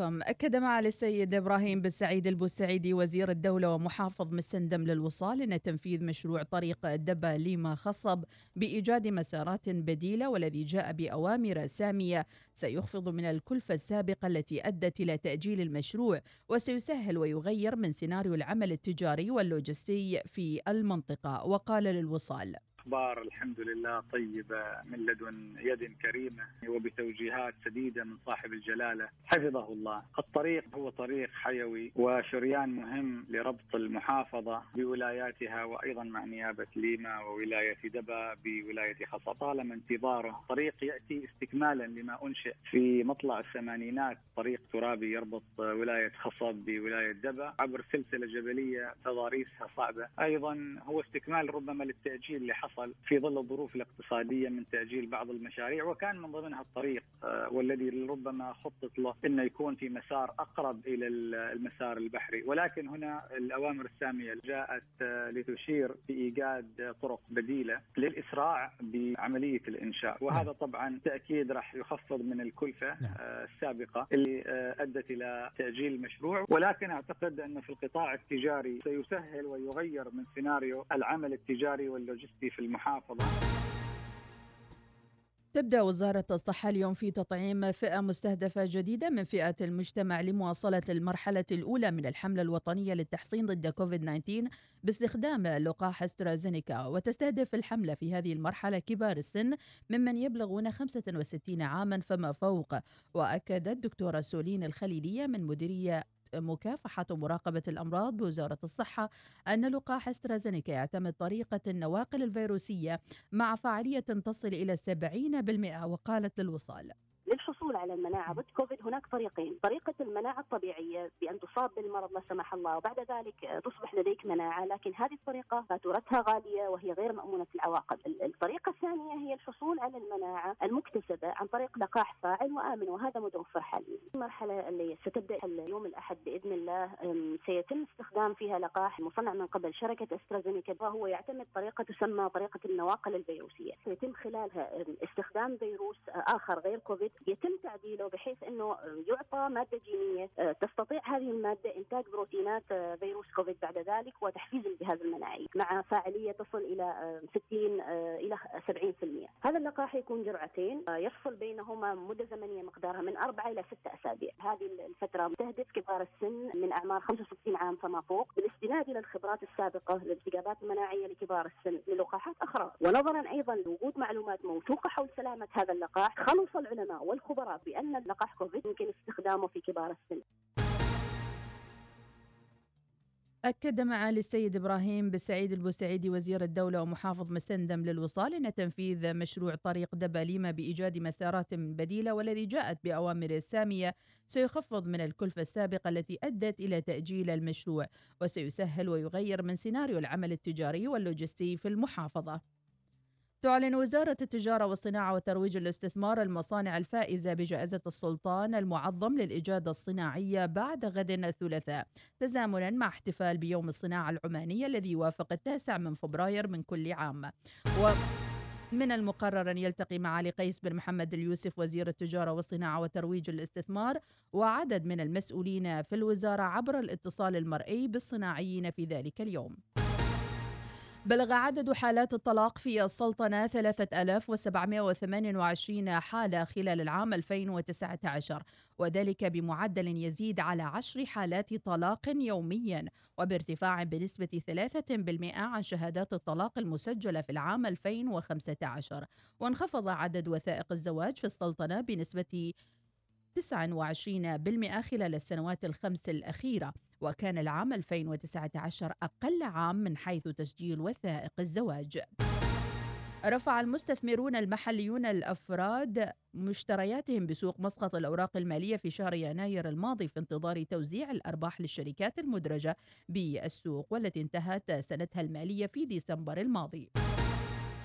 أكد معالي السيد إبراهيم بن سعيد البوسعيدي وزير الدولة ومحافظ مسندم للوصال أن تنفيذ مشروع طريق الدبا ليما خصب بإيجاد مسارات بديلة والذي جاء بأوامر سامية. سيخفض من الكلفة السابقة التي أدت إلى تأجيل المشروع وسيسهل ويغير من سيناريو العمل التجاري واللوجستي في المنطقة. وقال للوصال أخبار الحمد لله طيبة من لدن يد كريمة وبتوجيهات سديدة من صاحب الجلالة حفظه الله. الطريق هو طريق حيوي وشريان مهم لربط المحافظة بولاياتها وأيضا مع نيابة ليما وولاية دبا بولاية خصب. طالما انتظاره طريق يأتي استكمالا لما أنشئ في مطلع الثمانينات طريق ترابي يربط ولاية خصب بولاية دبا عبر سلسلة جبلية تضاريسها صعبة. أيضا هو استكمال ربما للتأجيل اللي حصل حصل في ظل الظروف الاقتصادية من تأجيل بعض المشاريع وكان من ضمنها الطريق آه، والذي ربما خطط له إنه يكون في مسار أقرب إلى المسار البحري ولكن هنا الأوامر السامية جاءت آه، لتشير بايجاد طرق بديلة للإسراع بعملية الإنشاء وهذا نعم. طبعا تأكيد راح يخفض من الكلفة نعم. آه، السابقة اللي أدت إلى تأجيل المشروع ولكن أعتقد انه في القطاع التجاري سيسهل ويغير من سيناريو العمل التجاري واللوجستي في المحافظة تبدأ وزارة الصحة اليوم في تطعيم فئة مستهدفة جديدة من فئات المجتمع لمواصلة المرحلة الأولى من الحملة الوطنية للتحصين ضد كوفيد 19 باستخدام لقاح استرازينيكا. وتستهدف الحملة في هذه المرحلة كبار السن ممن يبلغون 65 عاما فما فوق. وأكدت دكتورة سولين الخليلية من مديرية مكافحة ومراقبة الأمراض بوزارة الصحة أن لقاح استرازينيكا يعتمد طريقة النواقل الفيروسية مع فعالية تصل إلى 70% وقالت للوصال. للحصول على المناعة. ضد كوفيد هناك طريقين. طريقة المناعة الطبيعية بأن تصاب بالمرض لا سمح الله. وبعد ذلك تصبح لديك مناعة لكن هذه الطريقة فاتورتها غالية وهي غير مأمونة العواقب. الطريقة الثانية هي الحصول على المناعة المكتسبة عن طريق لقاح فاعل وآمن وهذا متوفر حاليا. المرحلة اللي ستبدأ يوم الأحد بإذن الله سيتم استخدام فيها لقاح مصنع من قبل شركة أسترازينيكا وهو يعتمد طريقة تسمى طريقة النواقل الفيروسية. سيتم خلالها استخدام فيروس آخر غير كوفيد. يتم تعديله بحيث إنه يعطى مادة جينية آه، تستطيع هذه المادة إنتاج بروتينات آه، فيروس كوفيد بعد ذلك وتحفيز الجهاز المناعي مع فاعلية تصل إلى 60 آه، إلى 70%. هذا اللقاح يكون جرعتين يفصل بينهما مدة زمنيه مقدارها من أربعة إلى ستة أسابيع. هذه الفترة تهدف كبار السن من أعمار 65 عام فما فوق بالاستناد إلى الخبرات السابقة للاستجابات المناعية لكبار السن للقاحات أخرى ونظرا أيضا لوجود معلومات موثوقة حول سلامة هذا اللقاح خلص العلماء الخبراء بأن لقاح كوفيد يمكن استخدامه في كبار السن. أكد معالي السيد إبراهيم بن سعيد البوسعيدي وزير الدولة ومحافظ مسندم للوصال أن تنفيذ مشروع طريق دبا ليما بإيجاد مسارات بديلة والذي جاءت بالأوامر السامية سيخفض من الكلفة السابقة التي أدت إلى تأجيل المشروع وسيسهل ويغير من سيناريو العمل التجاري واللوجستي في المحافظة. تعلن وزارة التجارة والصناعة وترويج الاستثمار المصانع الفائزة بجائزة السلطان المعظم للإجادة الصناعية بعد غد الثلاثاء. تزامنا مع احتفال بيوم الصناعة العمانية الذي يوافق التاسع من فبراير من كل عام. و من المقرر أن يلتقي معالي قيس بن محمد اليوسف وزير التجارة والصناعة وترويج الاستثمار وعدد من المسؤولين في الوزارة عبر الاتصال المرئي بالصناعيين في ذلك اليوم. بلغ عدد حالات الطلاق في السلطنة 3728 حالة خلال العام 2019 وذلك بمعدل يزيد على عشر حالات طلاق يوميا وبارتفاع بنسبة 3% عن شهادات الطلاق المسجلة في العام 2015 وانخفض عدد وثائق الزواج في السلطنة بنسبة 29% خلال السنوات الخمس الأخيرة. وكان العام 2019 أقل عام من حيث تسجيل وثائق الزواج رفع المستثمرون المحليون الأفراد مشترياتهم بسوق مسقط الأوراق المالية في شهر يناير الماضي في انتظار توزيع الأرباح للشركات المدرجة بالسوق والتي انتهت سنتها المالية في ديسمبر الماضي.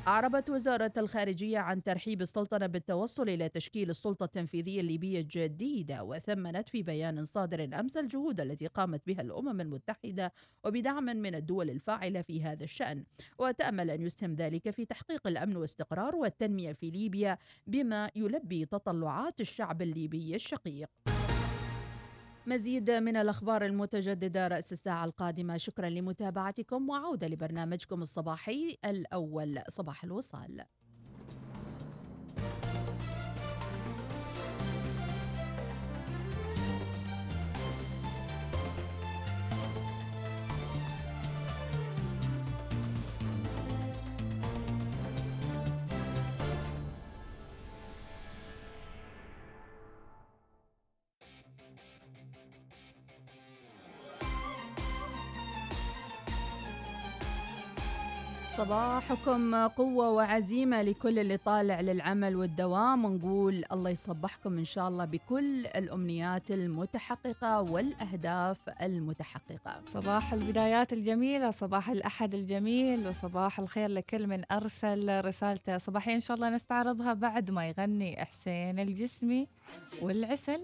أعربت وزارة الخارجية عن ترحيب السلطنة بالتوصل إلى تشكيل السلطة التنفيذية الليبية الجديدة وثمنت في بيان صادر أمس الجهود التي قامت بها الأمم المتحدة وبدعم من الدول الفاعلة في هذا الشأن. وتأمل أن يسهم ذلك في تحقيق الأمن والاستقرار والتنمية في ليبيا بما يلبي تطلعات الشعب الليبي الشقيق. مزيد من الأخبار المتجددة رأس الساعة القادمة. شكرا لمتابعتكم وعودة لبرنامجكم الصباحي الأول. صباح الوصال. صباحكم قوة وعزيمة لكل اللي طالع للعمل والدوام. ونقول الله يصبحكم إن شاء الله بكل الأمنيات المتحققة والأهداف المتحققة. صباح البدايات الجميلة صباح الأحد الجميل وصباح الخير لكل من أرسل رسالته. صباحية إن شاء الله نستعرضها بعد ما يغني حسين الجسمي والعسل.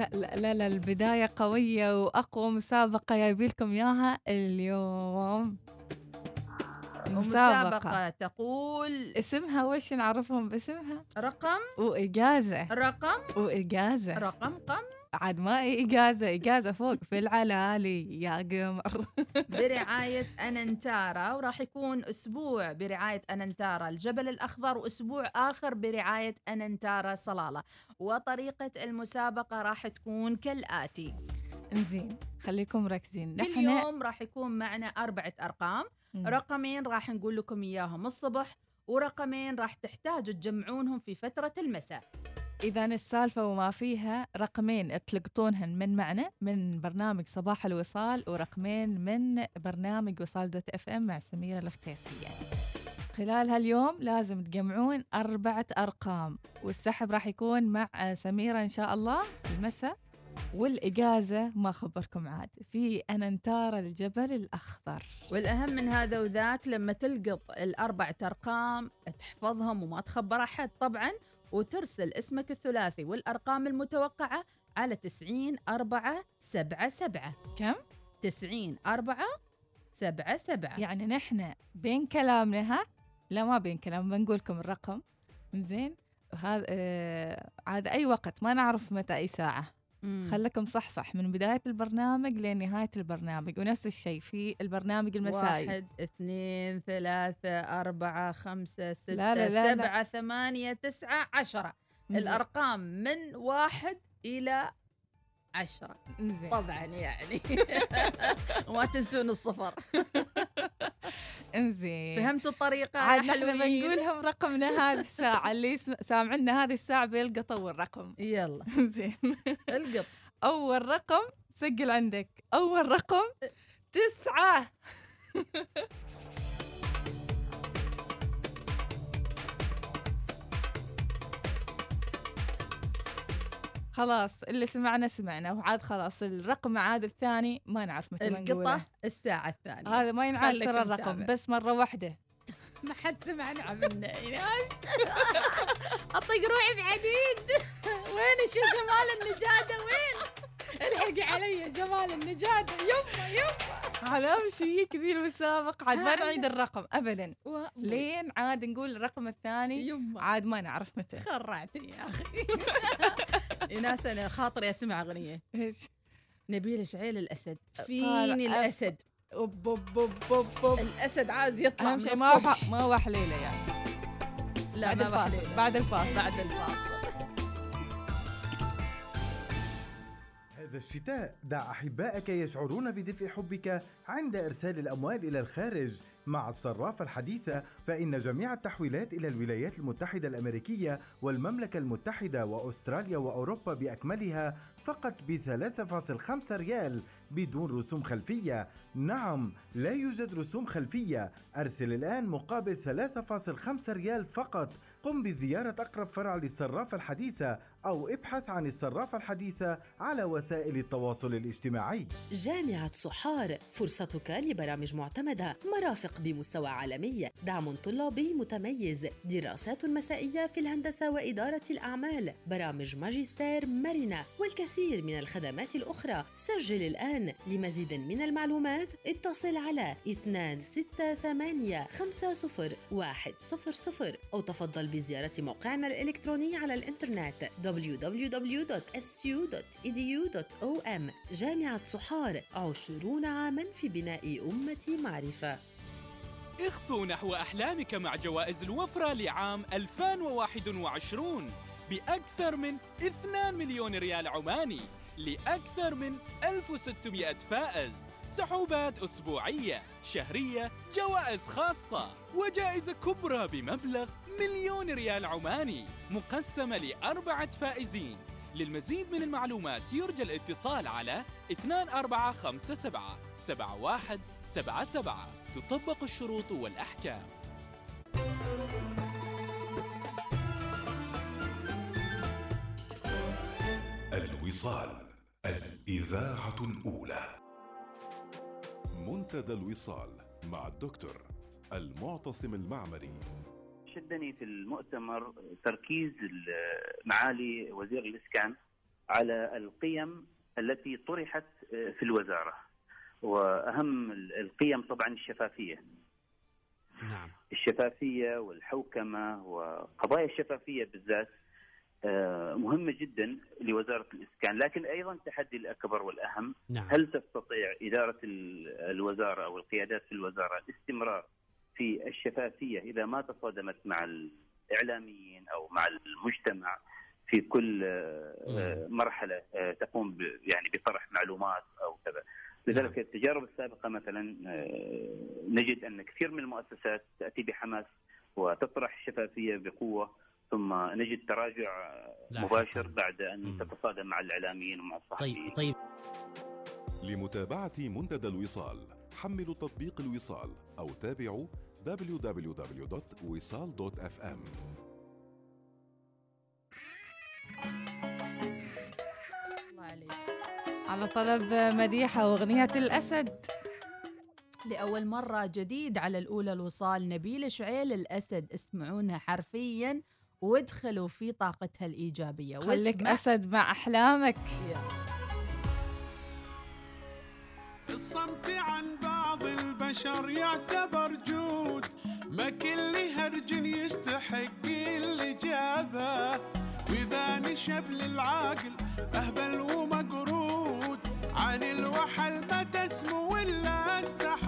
لا لا لا لا البداية قوية وأقوى مسابقة جايبين لكم إياها اليوم. مسابقة تقول اسمها وش نعرفهم باسمها؟ رقم؟ وإجازة. رقم؟ وإجازة. رقم قم؟ عاد ما إجازة إجازة فوق في العلالي. يا قمر. برعاية أننتارا وراح يكون أسبوع برعاية أننتارا الجبل الأخضر وأسبوع آخر برعاية أننتارا صلالة. وطريقة المسابقة راح تكون كالآتي. إنزين خليكم مركزين. كل يوم راح يكون معنا أربعة أرقام. مم. رقمين راح نقول لكم إياهم الصبح ورقمين راح تحتاجوا تجمعونهم في فترة المساء. إذا السالفة وما فيها رقمين تلقطونهن من معنا من برنامج صباح الوصال ورقمين من برنامج وصال دوت إف إم مع سميرة الفتيسية خلال هاليوم لازم تجمعون أربعة أرقام والسحب راح يكون مع سميرة إن شاء الله المساء والإجازة ما خبركم عاد في أننتار الجبل الأخضر. والأهم من هذا وذاك لما تلقط الأربعة أرقام تحفظهم وما تخبر أحد. طبعا وترسل اسمك الثلاثي والأرقام المتوقعة على 90 4 7 7 كم؟ 90 4 7 7 يعني نحن بين كلامنا ها؟ لا ما بين كلام بنقول لكم الرقم. زين وهذا آه عاد أي وقت ما نعرف متى أي ساعة. خلكم صحصح من بداية البرنامج لنهاية البرنامج ونفس الشيء في البرنامج المسائي واحد اثنين ثلاثة أربعة خمسة ستة لا لا لا لا. سبعة ثمانية تسعة عشرة. الأرقام من واحد إلى عشرة. زين طبعا يعني. وما تنسون الصفر. إنزين. فهمتوا الطريقة؟ عاد نحن حلوين؟ بنقولهم رقمنا هذه الساعة اللي. سامعنا هذه الساعة بيلقط أول رقم. يلا. زين القط. أول رقم سجل عندك. أول رقم تسعة. خلاص اللي سمعنا سمعنا وعاد خلاص الرقم عاد الثاني ما نعرف متى القطة الساعة الثانية. هذا ما ينعاد ترى الرقم متابع. بس مرة واحدة. ما حد سمعنا منا ايناس أطق روحي بعديد وين شو جمال النجادة؟ وين؟ الحقي علي جمال النجادة يما يما على امشي كذي المسابقة. عاد ما. نعيد الرقم ابدا. و- لين عاد نقول الرقم الثاني. يما عاد ما نعرف متى. خرعتني يا أخي. ايناس أنا خاطري أسمع أغنية. إيش؟ نبيل شعيل الأسد. طالع فيني أب- الأسد. اوب اوب اوب الأسد عايز يطلع من شيء ما وح- ما هو حليله يعني. لا بعد الفاصل. بعد الفاصل. بعد الفاصل. هذا الشتاء. دع أحبائك يشعرون بدفء حبك عند إرسال الأموال إلى الخارج. مع الصرافة الحديثة فإن جميع التحويلات إلى الولايات المتحدة الأمريكية والمملكة المتحدة وأستراليا وأوروبا بأكملها فقط ب 3.5 ريال بدون رسوم خلفية. نعم لا يوجد رسوم خلفية. أرسل الآن مقابل 3.5 ريال فقط. قم بزيارة أقرب فرع للصرافة الحديثة أو ابحث عن الصرافة الحديثة على وسائل التواصل الاجتماعي. جامعة صحار فرصتك لبرامج معتمدة مرافق بمستوى عالمي دعم طلابي متميز دراسات مسائية في الهندسة وإدارة الأعمال برامج ماجستير مرنة والكثير من الخدمات الأخرى. سجل الآن لمزيد من المعلومات اتصل على 268 50 100 أو تفضل بزيارة موقعنا الإلكتروني على الإنترنت www.su.edu.om جامعة صحار عشرون عاما في بناء أمة معرفة. اخطو نحو أحلامك مع جوائز الوفرة لعام 2021 بأكثر من 2 مليون ريال عماني لأكثر من 1600 فائز. سحوبات أسبوعية شهرية جوائز خاصة وجائزة كبرى بمبلغ مليون ريال عماني مقسمة لأربعة فائزين. للمزيد من المعلومات يرجى الاتصال على 2457 7177 تطبق الشروط والأحكام. الوصال الإذاعة الأولى. منتدى الوصال مع الدكتور المعتصم المعمري. شدني في المؤتمر تركيز ال- معالي وزير الإسكان على القيم التي طرحت في الوزارة وأهم ال- القيم طبعا الشفافية. نعم. الشفافية والحوكمة وقضايا الشفافية بالذات مهمة جدا لوزارة الإسكان. لكن أيضا التحدي الأكبر والأهم نعم. هل تستطيع إدارة ال- الوزارة أو القيادات في الوزارة الاستمرار في الشفافية إذا ما تصادمت مع الإعلاميين أو مع المجتمع في كل آه، آه، مرحلة آه، تقوم يعني بطرح معلومات أو كذا؟ لذلك نعم. التجارب السابقة مثلا آه، نجد أن كثير من المؤسسات تأتي بحماس وتطرح الشفافيه بقوة ثم نجد تراجع. مباشر بعد أن مم. تتصادم مع الإعلاميين ومع الصحفيين طيب طيب. لمتابعة منتدى الوصال حملوا تطبيق الوصال أو تابعوا www.wisal.fm الله عليك. على طلب مديحة وأغنية الأسد. لأول مرة جديد على الأولى الوصال نبيل شعيل الأسد اسمعونها حرفيا. وادخلوا في طاقتها الإيجابية. خليك واسمع- أسد مع أحلامك. الصمت عن بعض البشر يعتبر جود. ما كل هرج يستحق الإجابة. وإذا نشب للعاقل أهبل ومقرود. عن الوحل ما تسمو إلا السحابة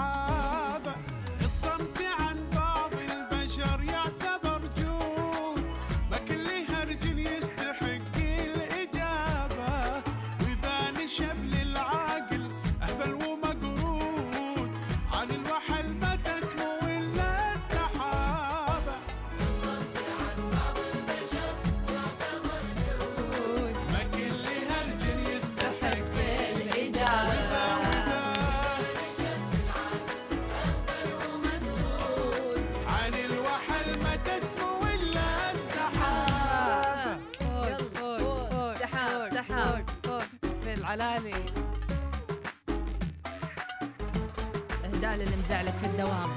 الدوام.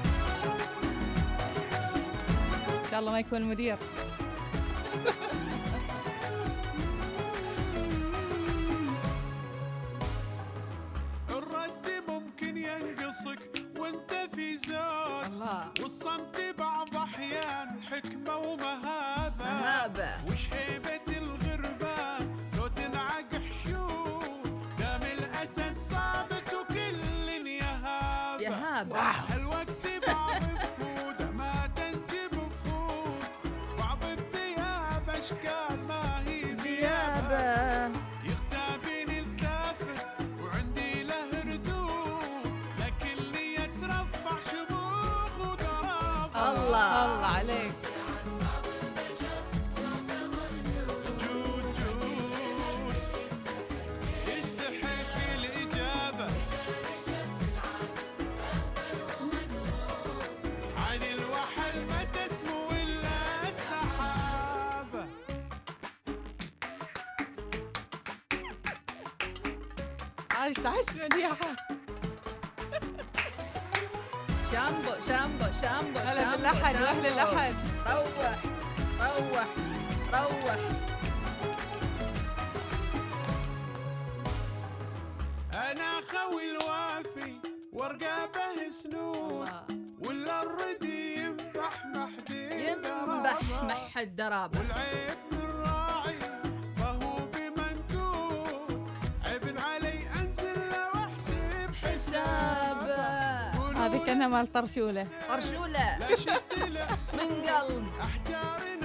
إن شاء الله ما يكون مدير. الرد ممكن ينقصك وانت في زود الله. والصمت بعض أحيان حكمة ومهابة. مهابة. وش هيبة تعيش مديحة شامبو شامبو شامبو هلا وأهل شامبو. الأحد روح روح روح. أنا خوي الوافي وارقابه سنون. ولا الردي ينبح محدي ينبح مح الدراب. والعيب كأنها مال شفت الحسن من قلب. احجار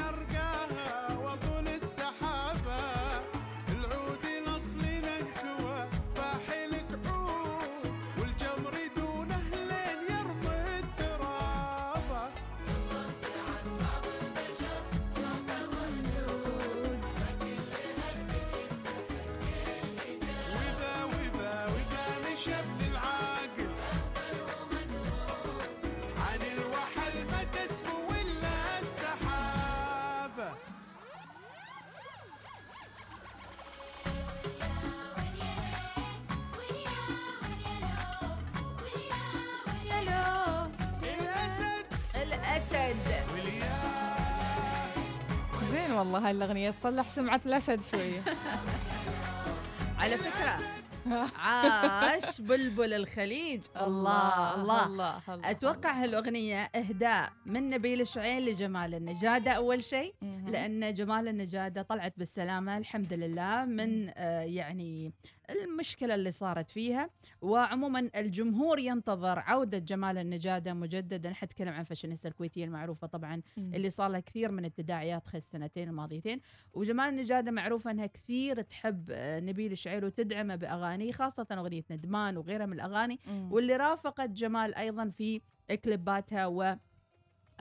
والله هاي الأغنية تصلح سمعة الأسد شوية. على فكرة عاش بلبل الخليج. الله الله الله, الله أتوقع هالأغنية إهداء من نبيل شعيل لجمال النجاده أول شيء. لأن جمال النجادة طلعت بالسلامة الحمد لله من آه يعني المشكلة اللي صارت فيها. وعموما الجمهور ينتظر عودة جمال النجادة مجددا. حتكلم عن فاشينيستا الكويتية المعروفة طبعا. اللي صار لها كثير من التداعيات خلال السنتين الماضيتين. وجمال النجادة معروفه إنها كثير تحب آه، نبيل شعيل وتدعمه باغانيه خاصة أغنية ندمان وغيرها من الأغاني. واللي رافقت جمال أيضا في كليباتها و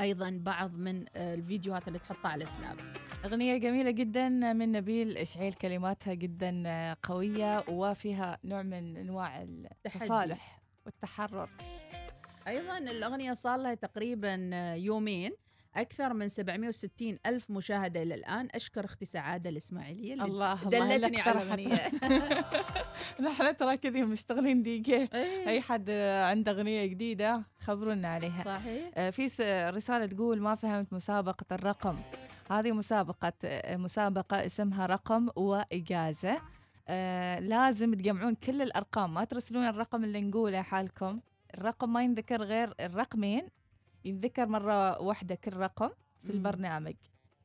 أيضا بعض من آه، الفيديوهات اللي تحطها على سناب أغنية جميلة جدا من نبيل إشعيل كلماتها جدا آه، قوية وفيها نوع من أنواع التصالح والتحرر. أيضا الأغنية صار لها تقريبا آه، يومين. أكثر من 760 ألف مشاهدة إلى الآن. أشكر أختي سعادة الإسماعيلية اللي الله دلتني على. الأغنية. نحن ترى كذي مشتغلين دقيقة. إيه، أي حد عنده أغنية جديدة خبرونا عليها. صحيح. آه، في رسالة تقول ما فهمت مسابقة الرقم. هذه مسابقة مسابقة اسمها رقم وإجازة. آه لازم تجمعون كل الأرقام. ما ترسلون الرقم اللي نقوله حالكم. الرقم ما ينذكر غير الرقمين. ينذكر مرة واحدة كل رقم في. البرنامج.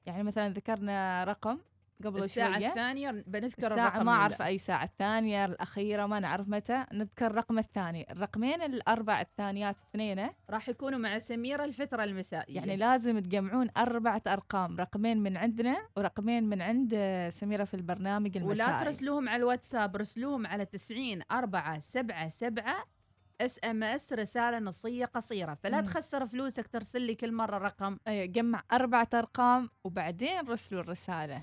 يعني مثلا ذكرنا رقم قبل الساعة شوية. الثانية بنذكر الساعة الرقم ما. أعرف أي ساعة الثانية الأخيرة ما نعرف متى. نذكر الرقم الثاني. الرقمين الأربع الثانيات اثنين راح يكونوا مع سميره الفترة المسائية. يعني لازم تجمعون أربعة أرقام رقمين من عندنا ورقمين من عند سميرة في البرنامج المسائي. ولا ترسلوهم على الواتساب رسلوهم على 90 4 7 7 SMS رسالة نصية قصيرة. فلا مم. تخسر فلوسك ترسل لي كل مرة رقم. أي جمع أربعة أرقام وبعدين رسلوا الرسالة.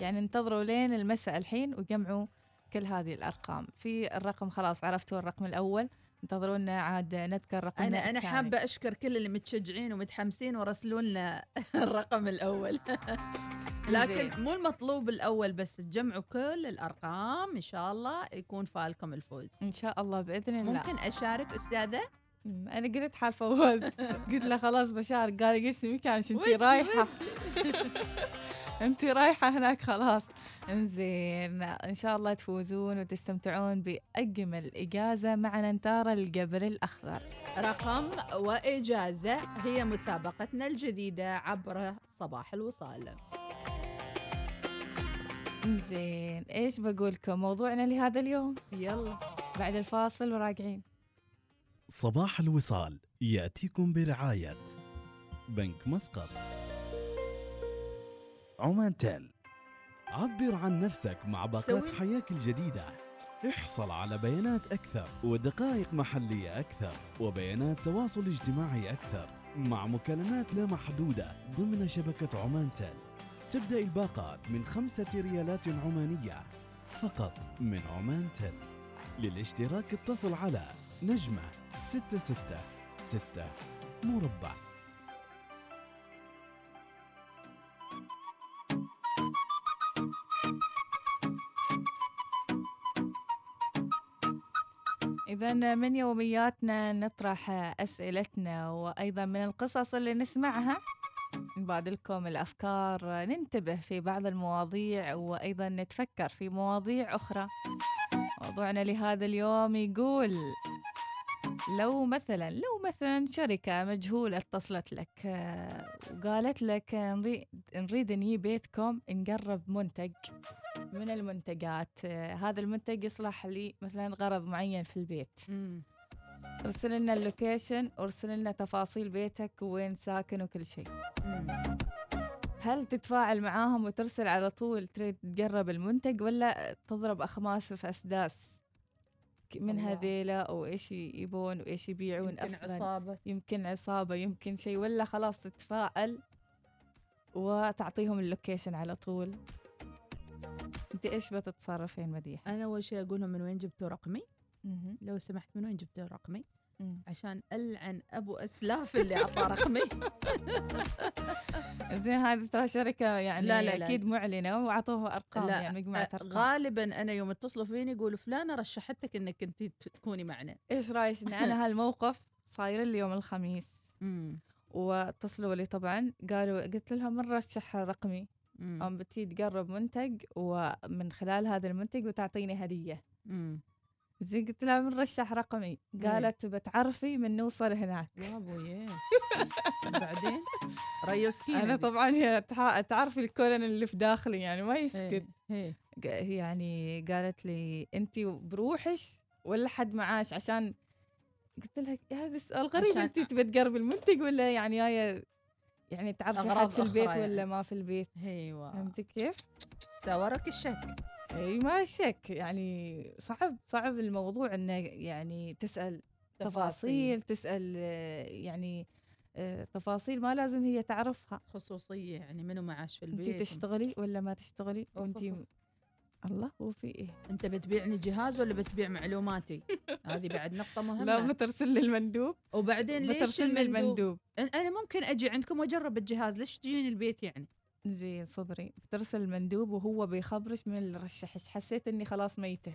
يعني انتظروا لين المساء الحين وجمعوا كل هذه الأرقام. في الرقم خلاص عرفتوا الرقم الأول. انتظرونا عاد نذكر رقم أنا أنا حابة أشكر كل اللي متشجعين ومتحمسين ورسلوا لنا الرقم الأول. لكن. مو المطلوب الأول بس تجمعوا كل الأرقام إن شاء الله يكون فالكم الفوز. إن شاء الله بإذن الله. ممكن أشارك أستاذة؟ أنا قلت حال فواز. قلت له خلاص بشارك. قال قسمي كان انت رايحة. انت رايحة هناك خلاص. إنزين. إن شاء الله تفوزون وتستمتعون باجمل اجازه مع ننتارا الجبل الأخضر. رقم وإجازة هي مسابقتنا الجديدة عبر صباح الوصال. إنزين إيش بقول لكم موضوعنا لهذا اليوم؟ يلا. بعد الفاصل وراجعين. صباح الوصال يأتيكم برعاية بنك مسقط. عمان تيل عبر عن نفسك مع باقات حياك الجديدة. احصل على بيانات أكثر ودقائق محلية أكثر وبيانات تواصل اجتماعي أكثر مع مكالمات لا محدودة ضمن شبكة عمان تيل. تبدأ الباقات من خمسة ريالات عمانية فقط من عمان تيل للاشتراك اتصل على نجمة ستة ستة ستة مربع. إذا من يومياتنا نطرح أسئلتنا وأيضا من القصص اللي نسمعها. نبادلكم الأفكار ننتبه في بعض المواضيع وأيضا نتفكر في مواضيع أخرى موضوعنا لهذا اليوم يقول لو مثلا لو مثلا شركة مجهولة اتصلت لك وقالت لك نريد نجي بيتكم نقرب منتج من المنتجات هذا المنتج يصلح لي مثلا غرض معين في البيت. ارسل لنا ال location وارسل لنا تفاصيل بيتك وين ساكن وكل شيء. هل تتفاعل معاهم وترسل على طول تريد تقرب المنتج ولا تضرب أخماس في أسداس من. هذيلا أو إيش يبون وإيش يبيعون يمكن أصلا؟ عصابة. يمكن عصابة يمكن شيء ولا خلاص تتفاعل وتعطيهم اللوكيشن على طول؟ أنت إيش بتتصرفين مديح؟ أنا أول شيء أقول لهم من وين جبتوا رقمي؟ لو سمحت من وين جبتوا رقمي؟ مم. عشان ألعن أبو أسلاف اللي اعطى رقمي. زين هذه ترى شركة يعني لا، لا، لا. أكيد معلنة وأعطوها أرقام لا، يعني مجموعه أرقام. غالبا أنا يوم اتصلوا فيني يقولوا فلانة رشحتك إنك أنت تكوني معنا. إيش رأيك؟ إن أنا هالموقف صاير لي يوم الخميس. واتصلوا لي طبعا قالوا قلت لهم من رشح رقمي؟ أم بتي تقرب منتج ومن خلال هذا المنتج وتعطيني هدية. زين قلت لها من رشح رقمي. قالت بتعرفي من نوصل هناك. يا أبوي. بعدين ريوسكي أنا طبعا هي تعرفي الكولن اللي في داخلي يعني ما يسكت. هي ق- هي يعني قالت لي انت بروحش ولا حد معاش؟ عشان قلت لها هذا السؤال غريب انت تبي تقربي المنتج ولا يعني جاية يعني تعرفي حد في البيت ولا يعني. ما في البيت؟ أيوه. فهمتي كيف؟ ساورك الشك. إي ما شك. يعني صعب صعب الموضوع إنه يعني تسأل تفاصيل تسأل يعني آه، تفاصيل ما لازم هي تعرفها. خصوصية يعني منو معاش في انت البيت؟ تشتغلي ولا ما تشتغلي؟ وانت الله هو في إيه؟ أنت بتبيعني جهاز ولا بتبيع معلوماتي؟ هذه بعد نقطة مهمة. لا بترسل لي المندوب. وبعدين ليش بترسل المندوب؟ المندوب؟ أنا ممكن أجي عندكم وأجرب الجهاز ليش تجيني البيت يعني؟ زين صبري بترسل المندوب وهو بيخبرش من اللي رشحش. حسيت إني خلاص ميتة.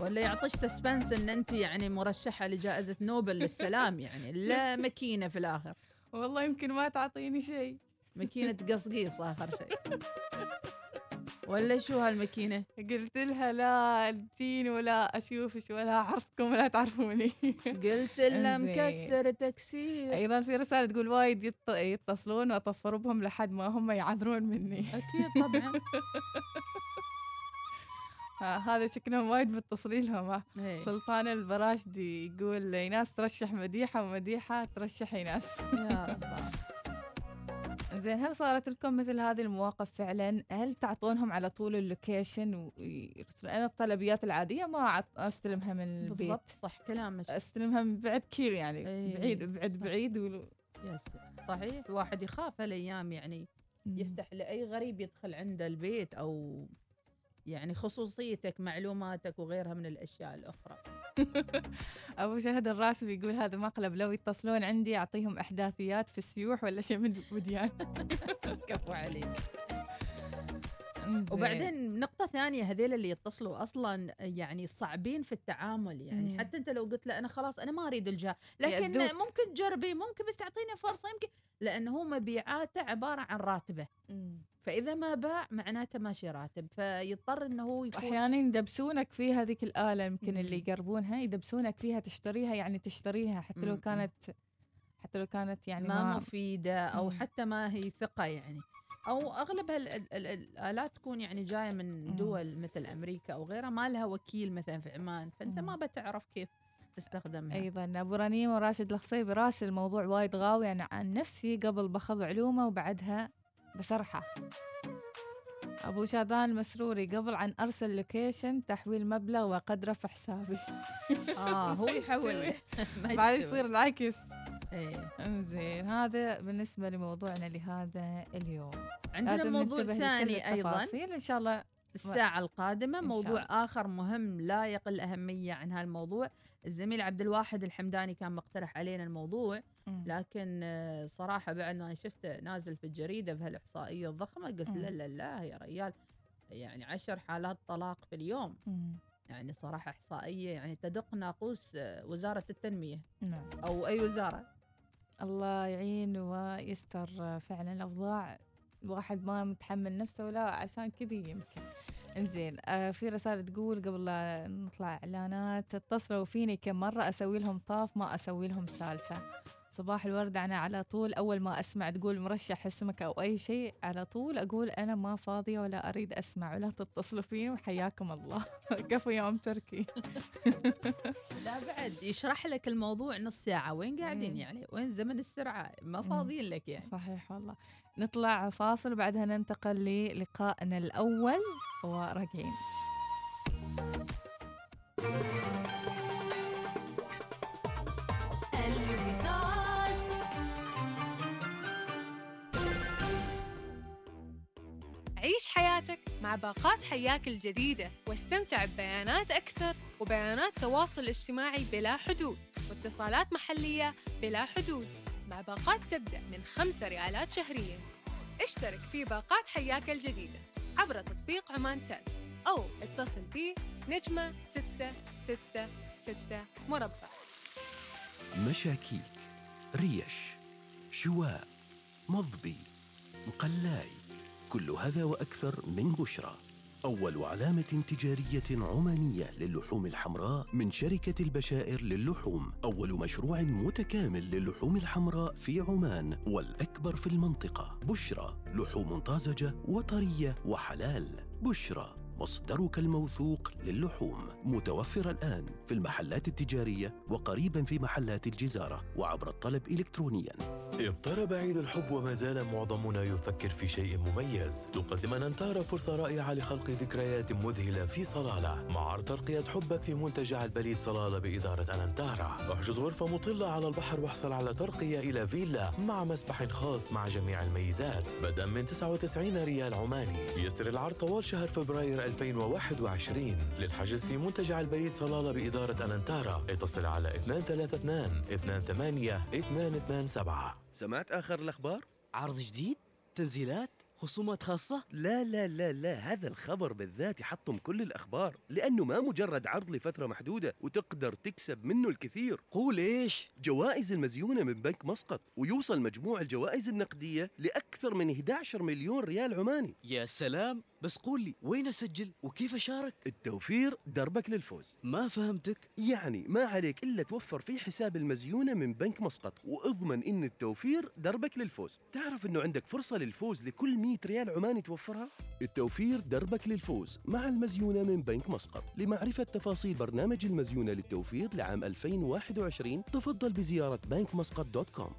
ولا يعطيش سسبنس إن أنت يعني مرشحة لجائزة نوبل للسلام يعني لا ماكينه في الآخر. والله يمكن ما تعطيني شيء. ماكينه قصقيص آخر شيء. ولا شو هالماكينة؟ قلت لها لا اديني ولا اشوفش ولا أعرفكم ولا تعرفوني. قلت لها. مكسر تكسير أيضا في رسالة تقول وايد يتصلون وأطفر بهم لحد ما هم يعذرون مني. أكيد طبعا. هذا شكلهم وايد متصلين لهم. إيه. سلطان البراشدي يقول ايناس ترشح مديحة ومديحة ترشح ايناس يا الله. زين هل صارت لكم مثل هذه المواقف فعلا؟ هل تعطونهم على طول ال location ويرسلون أنا الطلبيات العادية ما أستلمها من البيت بالضبط صح كلامك أستلمها من بعد كيل يعني إيه، بعيد بعد صح. بعيد ولو yes صحيح الواحد يخاف هالأيام يعني يفتح لأي غريب يدخل عنده البيت أو يعني خصوصيتك معلوماتك وغيرها من الأشياء الأخرى أبو شهد الراسبي يقول هذا مقلب لو يتصلون عندي أعطيهم أحداثيات في السيوح ولا شيء من الوديان كفو عليك. وبعدين نقطة ثانية هذيل اللي يتصلوا أصلا يعني صعبين في التعامل يعني مم. حتى أنت لو قلت له أنا خلاص أنا ما أريد الجاه لكن يأذوك. ممكن تجربي ممكن بس تعطيني فرصة يمكن لأنه هو مبيعاته عبارة عن راتبة مم. فإذا ما باع معناته ماشي راتب فيضطر أنه هو يكون أحيانا يدبسونك في هذيك الآلة يمكن اللي. يقربونها يدبسونك فيها تشتريها يعني تشتريها حتى لو. كانت حتى لو كانت يعني ما, ما مفيدة أو مم. حتى ما هي ثقة يعني أو أغلبها ال- ال- ال- الآلات تكون يعني جاية من. دول مثل أمريكا أو غيرها ما لها وكيل مثلا في عمان فأنت مم. ما بتعرف كيف تستخدمها أيضا أبو رنيم وراشد الخصيبي راسل الموضوع وايد غاوي أنا عن نفسي قبل باخذ علومه وبعدها بسرحه أبو شاذان المسروري قبل عن أرسل location تحويل مبلغ وقدره في حسابي. آه هو يحول بعد. يصير العكس. إيه. انزين هذا بالنسبة لموضوعنا لهذا اليوم. عندنا موضوع ثاني أيضا. إن شاء الله الساعة القادمة موضوع. آخر مهم لا يقل أهمية عن هالموضوع الزميل عبد الواحد الحمداني كان مقترح علينا الموضوع. لكن آه، صراحة بعد ما شفته نازل في الجريدة بهالإحصائية الضخمة قلت. لا لا لا يا ريال يعني عشر حالات طلاق في اليوم. يعني صراحة إحصائية يعني تدق ناقوس آه، وزارة التنمية نعم أو أي وزارة الله يعين ويستر فعلا الأوضاع الواحد ما متحمل نفسه ولا عشان كذي يمكن. إنزين آه في رسالة تقول قبل لا نطلع إعلانات اتصلوا فيني كم مرة أسوي لهم طاف ما أسوي لهم سالفة. صباح الورد أنا على طول. أول ما أسمع تقول مرشح اسمك أو أي شيء على طول أقول أنا ما فاضية ولا أريد أسمع ولا تتصلوا فيني وحياكم الله. كفو يا أم تركي. لا بعد يشرح لك الموضوع نص ساعة. وين قاعدين. يعني؟ وين زمن السرعة؟ ما. فاضيين لك يعني. صحيح والله. نطلع فاصل وبعدها ننتقل للقائنا الأول. وراجعين حياتك مع باقات حياك الجديدة. واستمتع ببيانات أكثر وبيانات تواصل اجتماعي بلا حدود واتصالات محلية بلا حدود. مع باقات تبدأ من خمسة ريالات شهريا. اشترك في باقات حياك الجديدة عبر تطبيق عمان تل أو اتصل بي نجمة ستة ستة ستة مربع. مشاكيك ريش شواء مضبي مقلاي. كل هذا وأكثر من بشرى. أول علامة تجارية عمانية للحوم الحمراء من شركة البشائر للحوم. أول مشروع متكامل للحوم الحمراء في عمان والأكبر في المنطقة. بشرى لحوم طازجة وطرية وحلال. بشرى. مصدرك الموثوق للحوم. متوفر الآن في المحلات التجارية وقريبا في محلات الجزارة وعبر الطلب إلكترونيا. اقترب عيد الحب وما زال معظمنا يفكر في شيء مميز. تقدم أنانتارا فرصة رائعة لخلق ذكريات مذهلة في صلالة. مع عرض ترقية حبك في منتجع البليد صلالة بإدارة أنانتارا احجز غرفة مطلة على البحر واحصل على ترقية إلى فيلا مع مسبح خاص مع جميع الميزات. بدءا من 99 ريال عماني. يسر العرض طوال شهر فبراير 2021 للحجز في منتجع البريد صلالة بإدارة أنانتارا اتصل على 232 28 227 سمعت آخر الأخبار؟ عرض جديد؟ تنزيلات؟ خصومات خاصة؟ لا لا لا لا هذا الخبر بالذات يحطم كل الأخبار لأنه ما مجرد عرض لفترة محدودة وتقدر تكسب منه الكثير قول إيش؟ جوائز المزيونة من بنك مسقط ويوصل مجموع الجوائز النقدية لأكثر من 11 مليون ريال عماني يا سلام بس قول لي وين أسجل؟ وكيف أشارك؟ التوفير دربك للفوز. ما فهمتك. يعني ما عليك إلا توفر في حساب المزيونة من بنك مسقط. وأضمن إن التوفير دربك للفوز. تعرف إنه عندك فرصة للفوز لكل 100 ريال عماني توفرها؟ التوفير دربك للفوز مع المزيونة من بنك مسقط. لمعرفة تفاصيل برنامج المزيونة للتوفير لعام 2021 تفضل بزيارة بنك مسقط dot com.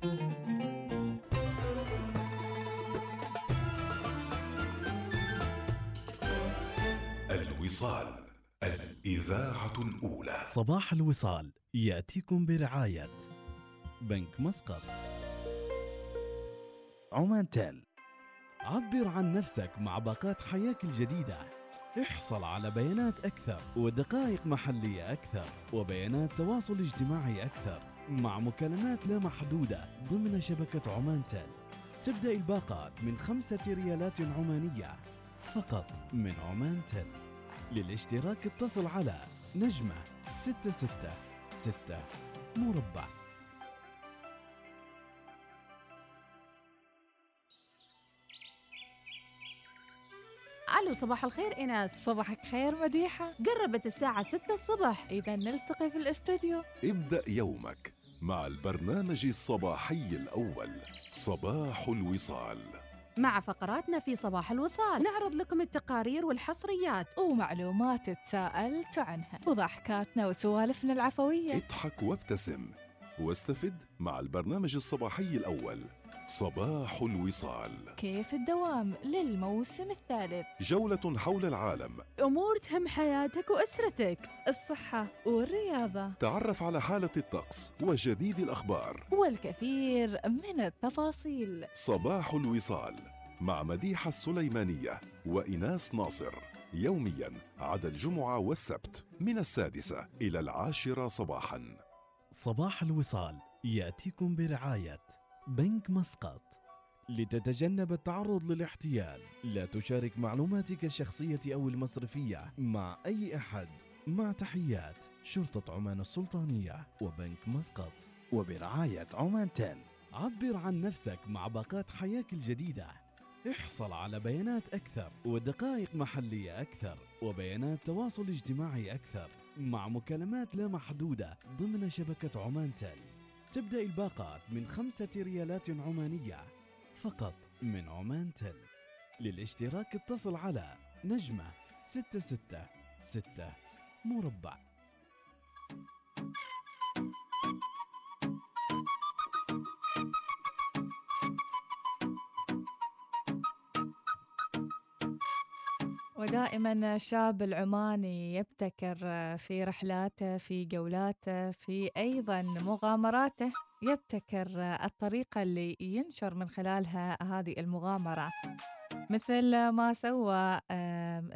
الوصال الإذاعة الأولى. صباح الوصال يأتيكم برعاية بنك مسقط. عمان تيل عبر عن نفسك مع باقات حياك الجديدة. احصل على بيانات أكثر ودقائق محلية أكثر وبيانات تواصل اجتماعي أكثر مع مكالمات لا محدودة ضمن شبكة عمان تيل. تبدأ الباقات من خمسة ريالات عمانية فقط من عمان تيل. للاشتراك اتصل على نجمة ستة ستة ستة مربع. ألو صباح الخير إيناس. صباحك خير مديحة. قربت الساعة 6 الصبح. إذا نلتقي في الاستوديو. ابدأ يومك مع البرنامج الصباحي الأول صباح الوصال. مع فقراتنا في صباح الوصال. نعرض لكم التقارير والحصريات ومعلومات تساءلت عنها. وضحكاتنا وسوالفنا العفوية. اضحك وابتسم واستفد مع البرنامج الصباحي الأول. صباح الوصال. كيف الدوام للموسم الثالث؟ جولة حول العالم. أمور تهم حياتك وأسرتك. الصحة والرياضة. تعرف على حالة الطقس وجديد الأخبار. والكثير من التفاصيل. صباح الوصال مع مديحة السليمانية وإناس ناصر. يوميا عدا الجمعة والسبت من السادسة إلى العاشرة صباحا. صباح الوصال يأتيكم برعاية بنك مسقط. لتتجنب التعرض للاحتيال لا تشارك معلوماتك الشخصية أو المصرفية مع أي أحد. مع تحيات شرطة عمان السلطانية وبنك مسقط. وبرعاية عمان تيل عبر عن نفسك مع باقات حياك الجديدة. احصل على بيانات أكثر ودقائق محلية أكثر وبيانات تواصل اجتماعي أكثر مع مكالمات لا محدودة ضمن شبكة عمان تيل تبدأ الباقات من خمسة ريالات عمانية فقط من عمان تل. للاشتراك اتصل على نجمة ستة ستة ستة مربع. ودائما الشاب العماني يبتكر في رحلاته في جولاته في أيضا مغامراته يبتكر الطريقة اللي ينشر من خلالها هذه المغامرة. مثل ما سوى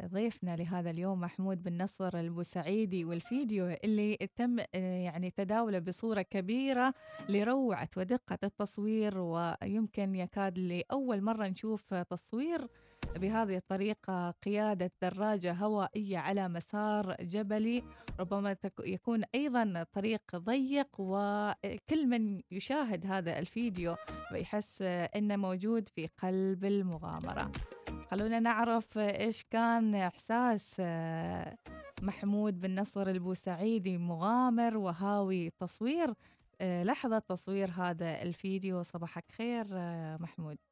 ضيفنا لهذا اليوم محمود بن نصر البوسعيدي والفيديو اللي تم يعني تداوله بصورة كبيرة لروعة ودقة التصوير ويمكن يكاد لأول مرة نشوف تصوير بهذه الطريقة قيادة دراجة هوائية على مسار جبلي ربما يكون أيضا طريق ضيق وكل من يشاهد هذا الفيديو ويحس أنه موجود في قلب المغامرة. خلونا نعرف إيش كان إحساس محمود بن نصر البوسعيدي مغامر وهاوي تصوير. لحظة تصوير هذا الفيديو صباحك خير محمود. آه،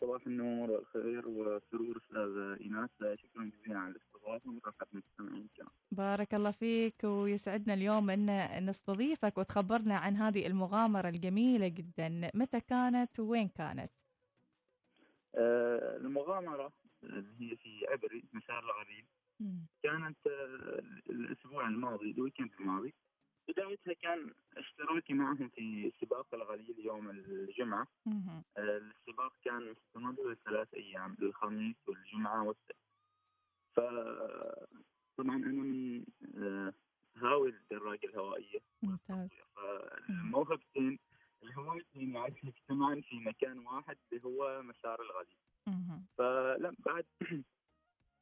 صباح النور والخير والسرور أستاذ إيناس. شكرا جزيلا على الاستضافة ورحب المستمعين الكرام. بارك الله فيك ويسعدنا اليوم إن نستضيفك وتخبرنا عن هذه المغامرة الجميلة جدا. متى كانت وين كانت؟ آه، المغامرة اللي هي في عبري مسار الغريب. كانت آه، الأسبوع الماضي الويكند الماضي. بدايتها كان اشتراكي معهم في سباق الغليل يوم الجمعة. آه، السباق كان مستمر لثلاث أيام الخميس والجمعة والسبت. فطبعا أنا من آه، هاوي الدراجة الهوائية. ممتاز. فالموهبتين الهوايتين يعني اجتمعن في مكان واحد اللي هو مسار الغليل فلم بعد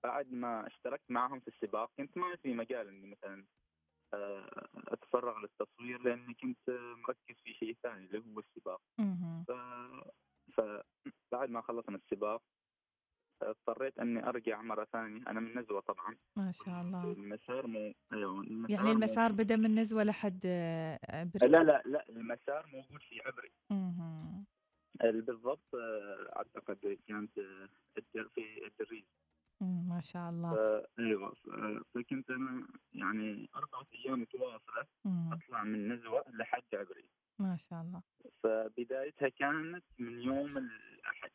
بعد ما اشتركت معهم في السباق كنت ما في مجال إني مثلا أتفرغ للتصوير لاني كنت مركز في شيء ثاني اللي هو السباق. ف... فبعد ما خلصنا السباق اضطريت أني أرجع مرة ثانية. أنا من نزوة طبعا. ما شاء الله. المسار مو أيوه المسار يعني المسار بدأ من نزوة لحد آه، عبري لا لا لا المسار موجود في عبري. بالضبط آه، أعتقد كانت في الدريز ما شاء الله. ف- أيوه ف- فكنت أنا يعني أربع أيام متواصلة أطلع من نزوة لحد عبري. ما شاء الله. فبدايتها كانت من يوم الأحد.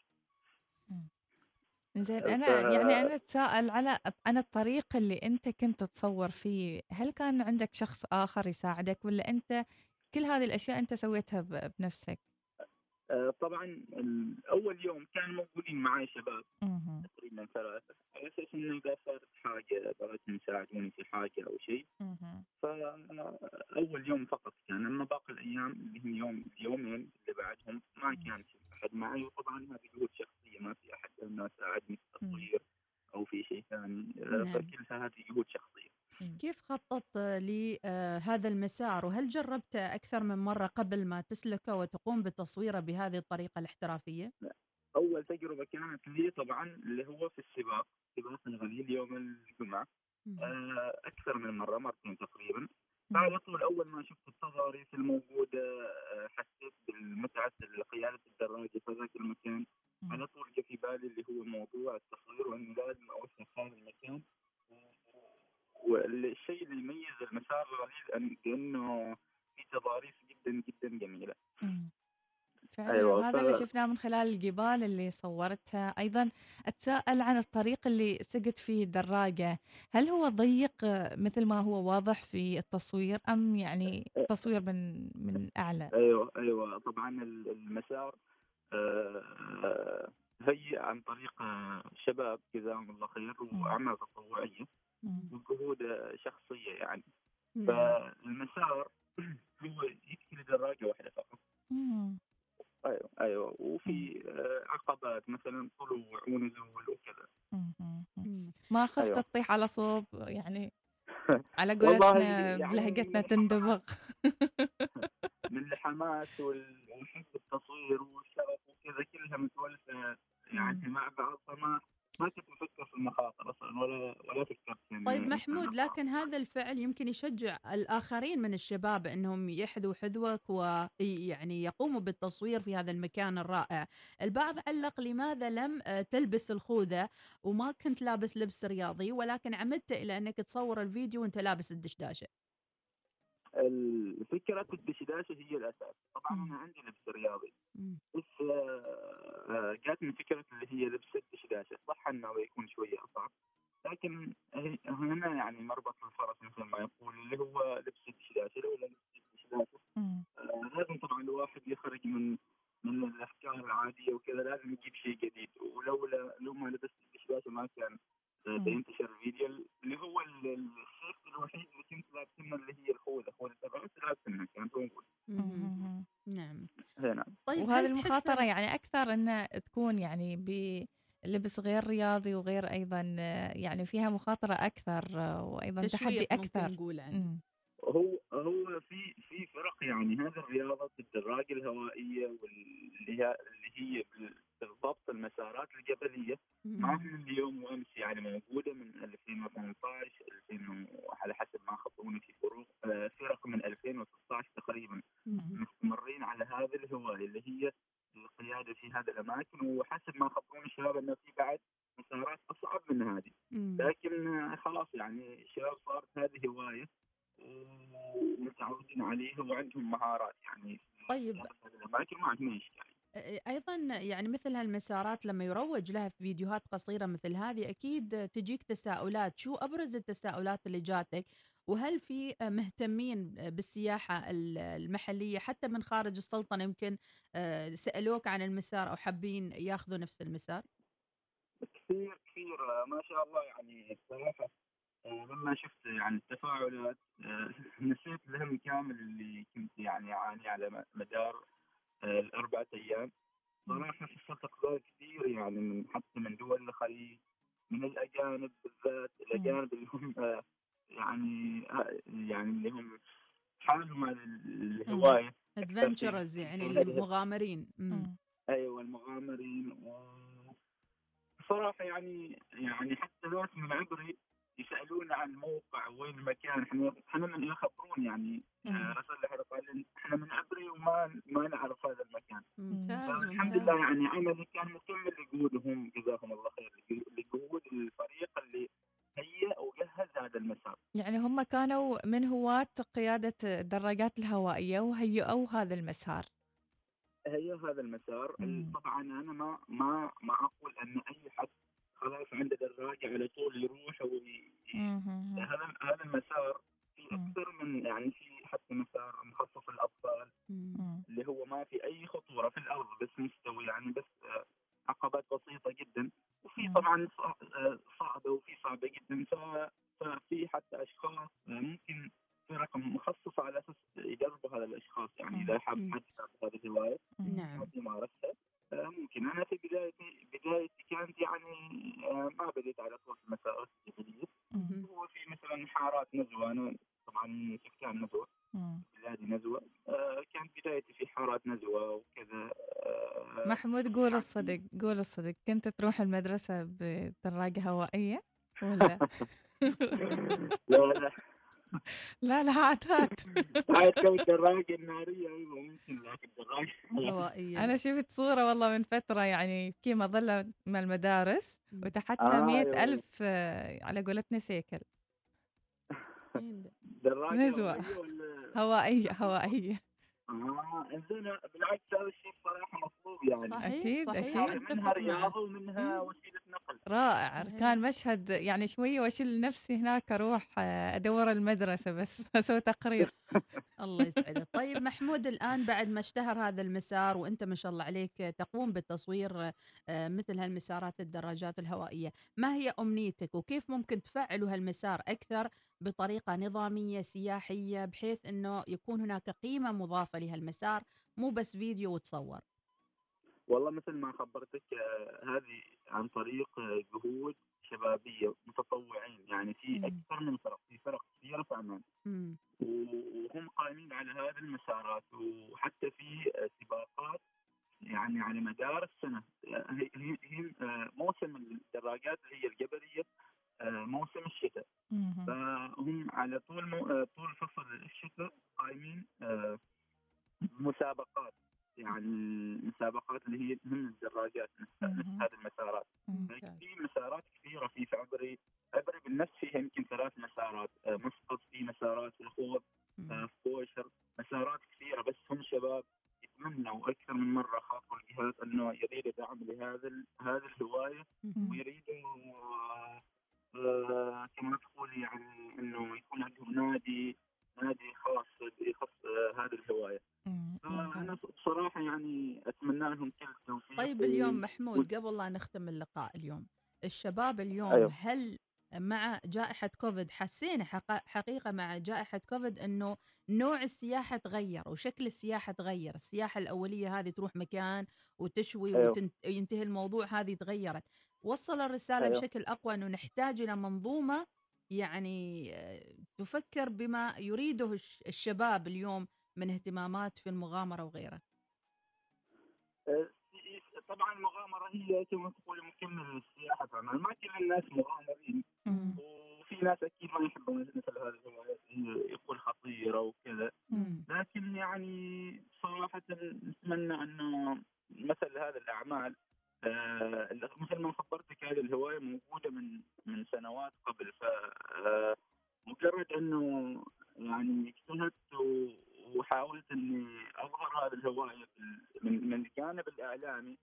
زين أنا يعني أنا أتساءل على عن الطريق اللي أنت كنت تصور فيه هل كان عندك شخص آخر يساعدك ولا أنت كل هذه الأشياء أنت سويتها بنفسك؟ طبعا ال- أول يوم كان موجودين معي شباب. تقريبا ثلاثة. على أساس إنه إذا صارت حاجة بغيتهم يساعدوني في حاجة أو شيء. فاول يوم فقط كان. أما باقي الأيام اللي هم يوم اليومين اللي بعدهم ما كان في أحد معي. وطبعا هذه جهود شخصيه ما في أحد ساعدني في التصوير أو في شيء ثاني. آه، نعم. فكلها هذه جهود شخصية. كيف خططت لهذا المسار؟ وهل جربت أكثر من مرة قبل ما تسلكه وتقوم بتصويره بهذه الطريقة الاحترافية؟ أول تجربة كانت لي طبعا اللي هو في السباق سباق الغليل يوم الجمعة. آه، أكثر من مرة مرتين تقريبا. فعلى طول أول ما شفت التضاريس الموجودة آه، حسيت بالمتعة قياده الدراجة في ذاك المكان. على طول جاء في بالي اللي هو موضوع التصوير واني لازم اوثق هذا المكان. والشيء اللي يميز المسار الغليل أن- انه في تضاريس جدا جدا جميلة. فعلا. أيوة، هذا اللي شفناه من خلال الجبال اللي صورتها. أيضا أتساءل عن الطريق اللي سقت فيه الدراجة. هل هو ضيق مثل ما هو واضح في التصوير أم يعني تصوير من من أعلى؟ أيوه أيوه. طبعا ال- المسار آه، هيئ عن طريق شباب جزاهم الله خير وأعمال تطوعية. وجهود آه، شخصية يعني. فالمسار هو يكفي لدراجة واحدة فقط. أيوه أيوه. وفي آه، عقبات مثلا طلوع ونزول وكذا. ما خفت أيوة. تطيح على صوب يعني على قولتنا يعني بلهجتنا تندبغ. من الحماس وال- وحب التصوير والشغف وكذا كلها متولفة. يعني مع بعض فما ما كنت أفكر في المخاطر أصلا ولا ولا فكرت يعني طيب محمود لكن هذا الفعل يمكن يشجع الآخرين من الشباب أنهم يحذوا حذوك ويعني يقوموا بالتصوير في هذا المكان الرائع. البعض علق لماذا لم آه، تلبس الخوذة؟ وما كنت لابس لبس رياضي ولكن عمدت إلى أنك تصور الفيديو وأنت لابس الدشداشة. الفكرة الدشداشة هي الأساس. طبعا أنا عندي لبس رياضي. بس آه، آه، جاتني فكرة اللي هي لبس الدشداشة صح أنه يكون شوية أصعب. لكن هنا يعني مربط الفرس مثل ما يقول اللي هو لبس الدشداشة لولا لبس الدشداشة آه، لازم طبعا الواحد يخرج من من الأفكار العادية وكذا لازم يجيب شيء جديد. ولولا لو ما لبست الدشداشة ما كان بينتشر الفيديو اللي هو ال- الشيء الوحيد اللي كنت لابسنه اللي هي الخوذة خوذة الرأس لابسنها كانت موجودة نعم. هنا طيب وهذه إن- يعني أكثر أنها تكون يعني بلبس غير رياضي وغير أيضا آه، يعني فيها مخاطرة أكثر آه، وأيضا تحدي تشويق ممكن أكثر. نقول عنه. هو هو في في فرق يعني هذه الرياضة الدراجة الهوائية واللي هي اللي هي بال- بالضبط المسارات الجبلية. ما هي اليوم وأمس يعني موجودة من 2018 2000 و- على حسب ما خطوني في فروق آه، فرق من 2016 تقريبا. مستمرين على هذه الهواية اللي هي زياده في هذه الأماكن وحسب ما خبروني الشباب انه في بعد مسارات أصعب من هذه. لكن آه، خلاص يعني الشباب صارت هذه هواية. ومتعودين عليها وعندهم مهارات يعني. طيب. الاماكن ما اشكال أيضا يعني مثل هالمسارات لما يروج لها في فيديوهات قصيرة مثل هذه أكيد تجيك تساؤلات. شو أبرز التساؤلات اللي جاتك؟ وهل في مهتمين بالسياحة ال- المحلية حتى من خارج السلطنة يمكن سألوك عن المسار أو حابين ياخذوا نفس المسار؟ كثير كثير ما شاء الله يعني الصراحة آه، لما شفت يعني التفاعلات آه، نسيت الهم كامل اللي كنت يعني أعاني على مدار آه، الأربعة أيام. صراحة حصلت اقبال كثير يعني من حتى من دول الخليج من الأجانب بالذات الأجانب اللي هم آه، يعني آه، يعني اللي هم حالهم على الهواية ادفنتشرز يعني المغامرين. أيوه المغامرين. و- بصراحه يعني يعني حتى ناس من عبري يسالون عن الموقع وين المكان إحنا إحنا من يخبرون يعني آه، رسل لي قال إحنا من عبري وما ما نعرف هذا المكان. ممتاز الحمد لله يعني عملي كان مكمل لجهودهم جزاهم الله خير لجهود الفريق اللي هيأ وجهز هذا المسار. يعني هم كانوا من هواة قيادة الدراجات الهوائية وهيئوا هذا المسار. هي هذا المسار. طبعا أنا ما ما ما أقول أن أي حد خلاص عنده دراجة على طول يروح وي... هذا هذا المسار في أكثر من يعني في حتى مسار مخصص للأطفال اللي هو ما في أي خطورة في الأرض بس مستوي يعني بس آه، عقبات بسيطة جدا. وفي طبعا آه، صعبة وفي صعبة جدا. ف- ففي حتى اشخاص آه، ممكن فرق مخصصه على أساس يجربوا هذا الاشخاص يعني اذا حاب حد يجرب هذه الهوايه نعم حد يمارسها آه، ممكن أنا في بدايتي بدايتي كانت يعني آه، ما بديت على طول في المسارات الجبليه هو في مثلا حارات نزوه أنا طبعا سكان نزوه بلادي نزوه آه، كانت بدايتي في حارات نزوه وكذا آه، محمود قول الصدق قول الصدق كنت تروح المدرسة بدراجة هوائية ولا؟ لا لا. لا لا هات هات عاد تو الدراجه النارية أيوه ممكن لكن الدراجه هوائية. أنا شفت صورة والله من فترة يعني في مظلة من المدارس وتحتها آه، مئة أيوة. ألف على قولتنا سيكل. نزوة. هوائية ولا هوائية؟ هوائية. آه انزين بالعكس هذا الشيء صراحة مطلوب يعني. صحيح أكيد، صحيح. أكيد. منها أتفق معك. رياضة ومنها وسيلة نقل. رائع. كان مشهد يعني شوية وأشيل نفسي هناك أروح آه، أدور المدرسة بس أسوي تقرير. الله يسعدك. طيب محمود الآن بعد ما اشتهر هذا المسار وأنت ما شاء الله عليك تقوم بالتصوير آه، مثل هالمسارات الدراجات الهوائية ما هي أمنيتك وكيف ممكن تفعلوا هالمسار أكثر بطريقة نظامية سياحية بحيث أنه يكون هناك قيمة مضافة لهالمسار مو بس فيديو وتصور. والله مثل ما خبرتك آه، هذه عن طريق آه، جهود شبابية متطوعين. يعني في أكثر من فرق في فرق كثيرة في عمان. مم. وهم قائمين على هذه المسارات. وحتى في سباقات يعني على مدار السنة. آه، هي موسم الدراجات اللي هي الجبلية. موسم الشتاء. فهم على طول مو... آه، طول فصل الشتاء قائمين آه، مسابقات. يعني المسابقات اللي هي هم الدراجات هذه المسارات. في مسارات كثيرة في عبري عبري بالنفس فيها يمكن ثلاث مسارات. آه، مسقط في مسارات الخوض آه، في كوشر مسارات كثيرة بس هم شباب يتمنوا أكثر من مرة خاطروا الجهات إنه يريدوا دعم لهذا ال- هذه الهوايه ويريدوا آه، آه، كما تقول يعني انه يكون عندهم نادي نادي خاص يخص آه، هذه الهوايه. فانا بصراحه يعني اتمنى لهم كل التوفيق طيب اليوم محمود قبل لا نختم اللقاء اليوم الشباب اليوم أيوه. هل مع جائحة كوفيد حسينا حقيقة مع جائحة كوفيد أنه نوع السياحة تغير وشكل السياحة تغير السياحة الأولية هذه تروح مكان وتشوي أيوه. وينتهي الموضوع هذه تغيرت وصل الرسالة أيوه. بشكل أقوى أنه نحتاج إلى منظومة يعني آه، تفكر بما يريده الش- الشباب اليوم من اهتمامات في المغامرة وغيره آه، طبعا المغامره هي كما تقول مكمل للسياحة في عمان ما كل الناس مغامرين. وفي ناس أكيد ما يحبون مثل هذه الهوايات يقول خطيرة وكذا. لكن يعني صراحة نتمنى أنه مثل هذه الأعمال آه، مثل ما خبرتك هذه الهواية موجودة من من سنوات قبل. ف آه، مجرد أنه يعني اجتهدت وحاولت إني أظهر هذه الهواية من من الجانب الإعلامي.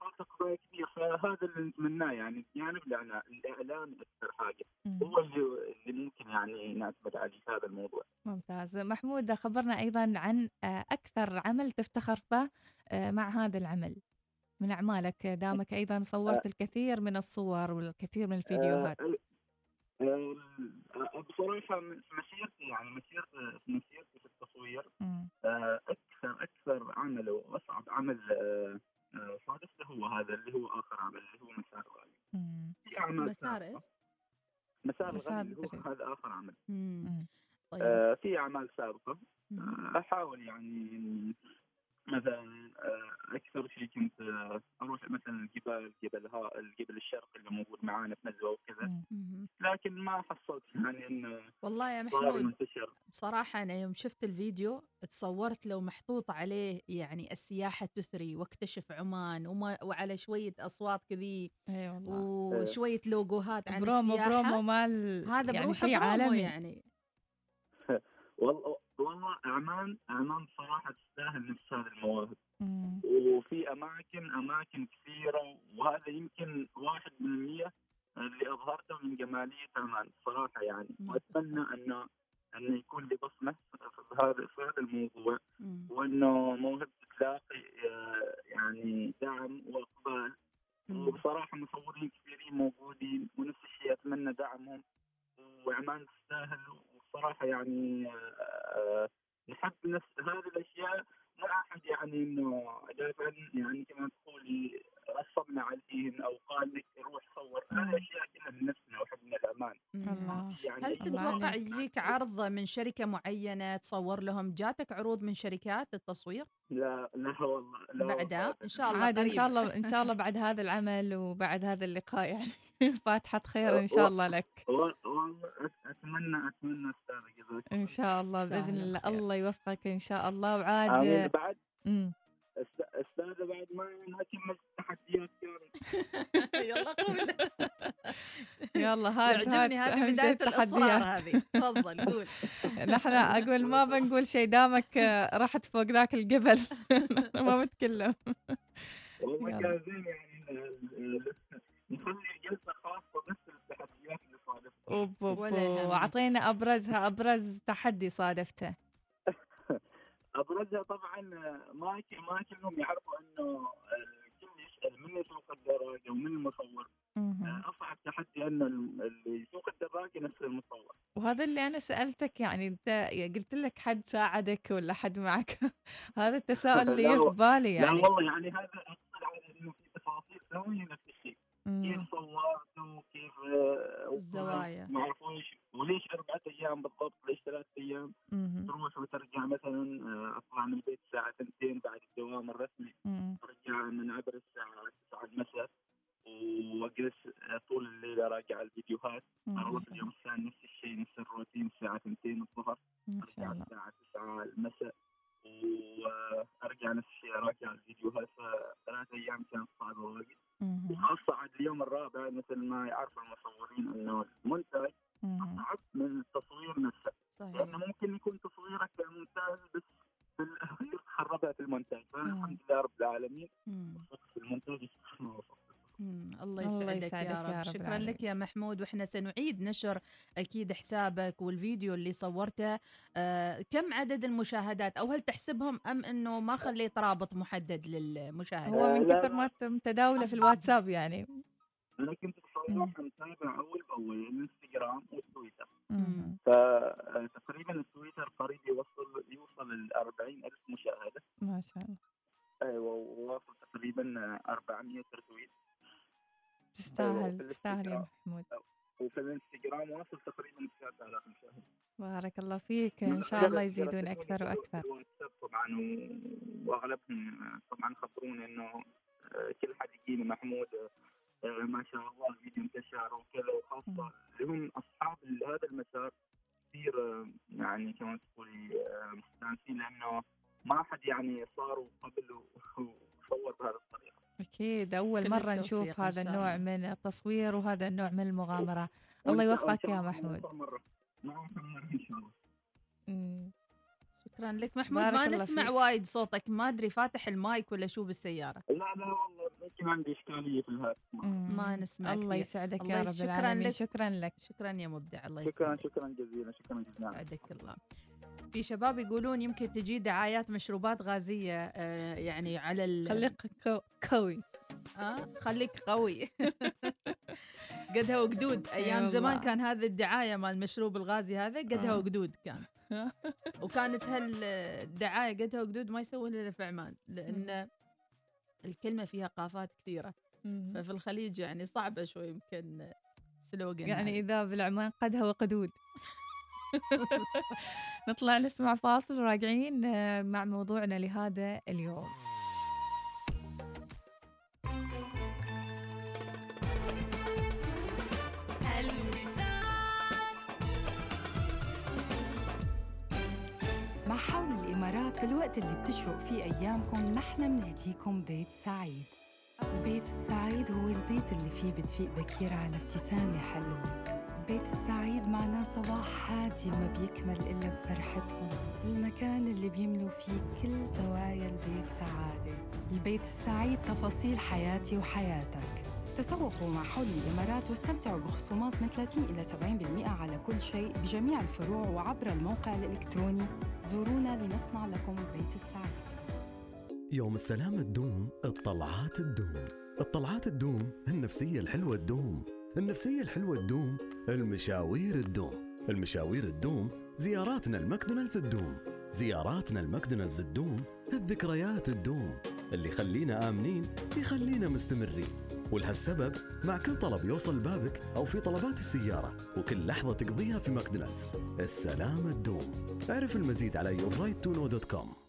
حصلت كبير. فهذا اللي نتمناه يعني الجانب الإعلامي أكثر حاجة. هو اللي اللي ممكن يعني نعتمد عليه في هذا الموضوع. ممتاز. محمود خبرنا أيضا عن آه، أكثر عمل تفتخر به آه، مع هذا العمل. من أعمالك دامك أيضا صورت الكثير من الصور والكثير من الفيديوهات. آه، آه، آه، بصراحة مسيرتي يعني مسيرتي مسيرتي مم. آه، أكثر أكثر عمل وأصعب عمل آه، آه، صادفته هو هذا اللي هو آخر عمل اللي هو مسار الغالي مم. في أعمال مسار؟ مسار اللي هو. هذا آخر عمل. طيب في أعمال سابقة أحاول يعني مثلا آه، أكثر شيء كنت آه، أروح مثلا الجبال جبل ها الجبل الشرقي اللي موجود معانا في نزوه وكذا. لكن ما حصلت يعني انه والله يا محمود منتشر. بصراحة أنا يوم شفت الفيديو تصورت لو محطوط عليه يعني السياحة تثري واكتشف عمان وما وعلى شوية أصوات كذي إي والله. وشوية logoهات عن برومو السياحة. برومو مال هذا يعني بروحه شيء برومو عالمي. يعني. عمان عمان صراحة تستاهل نفس هذه المواهب. وفي أماكن أماكن كثيرة وهذا يمكن واحد من المية اللي أظهرته من جمالية عمان صراحة يعني. وأتمنى انه انه يكون لي بصمة في هذا في هذا الموضوع. وأنه موهبتي تلاقي آه، يعني دعم وأقبال. وبصراحة مصورين كثيرين موجودين ونفس الشيء أتمنى دعمهم. وعمان تستاهل. وبصراحه يعني آه، نحب نفس هذه الأشياء ما أحد يعني إنه دائما يعني كما تقولي رصبنا عليهن أو قال لك روح صور هذه اشياء كلها من نفسنا وحبنا الأمان. الله. يعني هل تتوقع يجيك عرض من شركة معينة تصور لهم؟ جاتك عروض من شركات التصوير؟ لا لا والله لا بعدها؟ إن شاء الله. عاد إن قريب. شاء الله إن شاء الله بعد هذا العمل وبعد هذا اللقاء يعني. فاتحة خير إن شاء الله لك. والله أت- أتمنى أتمنى أستاذ إن شاء الله بإذن الله. الله يوفقك إن شاء الله. وعاد. بعد؟ استاذه بعد ما ما كملت التحديات يلا قول يلا هات يعجبني هات هذه بداية التحديات. هذه. تفضل قول. نحن أقول ما بنقول شيء دامك آه، رحت فوق ذاك الجبل ما بتكلم والله. كان زين يعني ال- ال- نخلي جلسة خاصة بس للتحديات اللي صادفتها. واعطينا أبرزها أبرز تحدي صادفته. ما ما كلهم يعرفوا إنه الكل يسأل من يسوق الدراجة ومن المصور. اصعب تحدي إنه ال- اللي يسوق الدراجة نفس المصور. وهذا اللي أنا سألتك يعني أنت قلت لك حد ساعدك ولا حد معك؟ هذا التساؤل اللي لا في بالي لا يعني. والله يعني هذا أقصد على إنه في تفاصيل سوي نفس الشيء. كيف صورت؟ آه، الزوايا. ما وليش أربعة أيام بالضبط ليش ثلاث أيام؟ مهم. تروح وترجع مثلا آه، أطلع من البيت الساعة 2 بعد الدوام الرسمي. مم. أرجع من عبر الساعة 9 المساء وأجلس آه، طول الليل أراجع الفيديوهات. أروح اليوم الثاني نفس الشيء نفس الروتين الساعة 2 الظهر. أرجع الساعة 9 المساء وأرجع نفس الشيء أراجع الفيديوهات. فثلاث أيام كانت صعبة واجد. مهم. وخاصة عاد اليوم الرابع مثل ما يعرف المصورين إنه المنتج. أصعب من يسعدك, يا يا رب, رب شكرا العالمين. لك يا محمود. وإحنا سنعيد نشر أكيد حسابك والفيديو اللي صورته. آه كم عدد المشاهدات؟ أو هل تحسبهم أم إنه ما خليت رابط محدد للمشاهدة؟ هو من كثر ما متداوله في الواتساب يعني. أنا كنت متابع أول بأول الانستغرام والتويتر. فتقريبا التويتر قريب يوصل يوصل ل 40 ألف مشاهدة. ما شاء الله. أيوه وواصل تقريبا 400 رتويت تستاهل تستاهل يا. محمود. وفي الانستغرام واصل تقريبا 9000 مشاهد بارك الله فيك. إن شاء الله يزيدون أكثر وأكثر. طبعا وأغلبهم طبعا خبروني إنه آه، كل حد يجيني محمود آه، ما شاء الله الفيديو انتشر وكذا وخاصة اللي هم أصحاب هذا المسار كثير آه، يعني كما تقولي آه، مستانسين لأنه ما حد يعني صاروا قبل و- تطور بهذه الطريقة. أكيد أول مرة نشوف هذا النوع. من التصوير وهذا النوع من المغامرة الله يوفقك يا محمود. شكرا لك محمود ما نسمع فيك. وايد صوتك ما أدري فاتح المايك ولا شو بالسيارة لا لا والله يمكن عندي إشكالية في الهاتف. ما نسمعك الله. يسعدك الله يا رب شكراً العالمين لك. شكرا لك شكرا يا مبدع الله شكرا يسعدك شكرا جزيلا شكرا جزيلا. يسعدك الله في شباب يقولون يمكن تجي دعايات مشروبات غازية آه، يعني على ال... خليك قوي آه خليك قوي قدها وقدود أيام. زمان كان هذا الدعاية مال المشروب الغازي هذا قدها آه. وقدود كان وكانت هالدعايه قدها وقدود ما يسوون إلا في عمان لأن الكلمة فيها قافات كثيرة. ففي الخليج يعني صعبة شوي يمكن سلوغن يعني. إذا بالعمان قدها وقدود نطلع نسمع فاصل وراجعين آه، مع موضوعنا لهذا اليوم. مع حول الإمارات في الوقت اللي بتشرق فيه أيامكم نحن بنهديكم بيت سعيد. البيت السعيد هو البيت اللي فيه بتفيق بكير على ابتسامة حلوة. البيت السعيد معناه صباح هادي ما بيكمل إلا بفرحتهم المكان اللي بيملوا فيه كل زوايا البيت سعادة. البيت السعيد تفاصيل حياتي وحياتك. تسوقوا مع حول الإمارات واستمتعوا بخصومات من 30 إلى 70% على كل شيء بجميع الفروع وعبر الموقع الإلكتروني. زورونا لنصنع لكم البيت السعيد. يوم السلامة تدوم الطلعات تدوم الطلعات تدوم النفسية الحلوة تدوم النفسية الحلوة تدوم المشاوير تدوم. المشاوير تدوم زياراتنا الماكدونالدز تدوم. زياراتنا الماكدونالدز تدوم الذكريات تدوم. اللي يخلينا آمنين يخلينا مستمرين. ولهالسبب مع كل طلب يوصل بابك أو في طلبات السيارة. وكل لحظة تقضيها في ماكدونالدز. السلامة تدوم. اعرف المزيد على yourright2know.com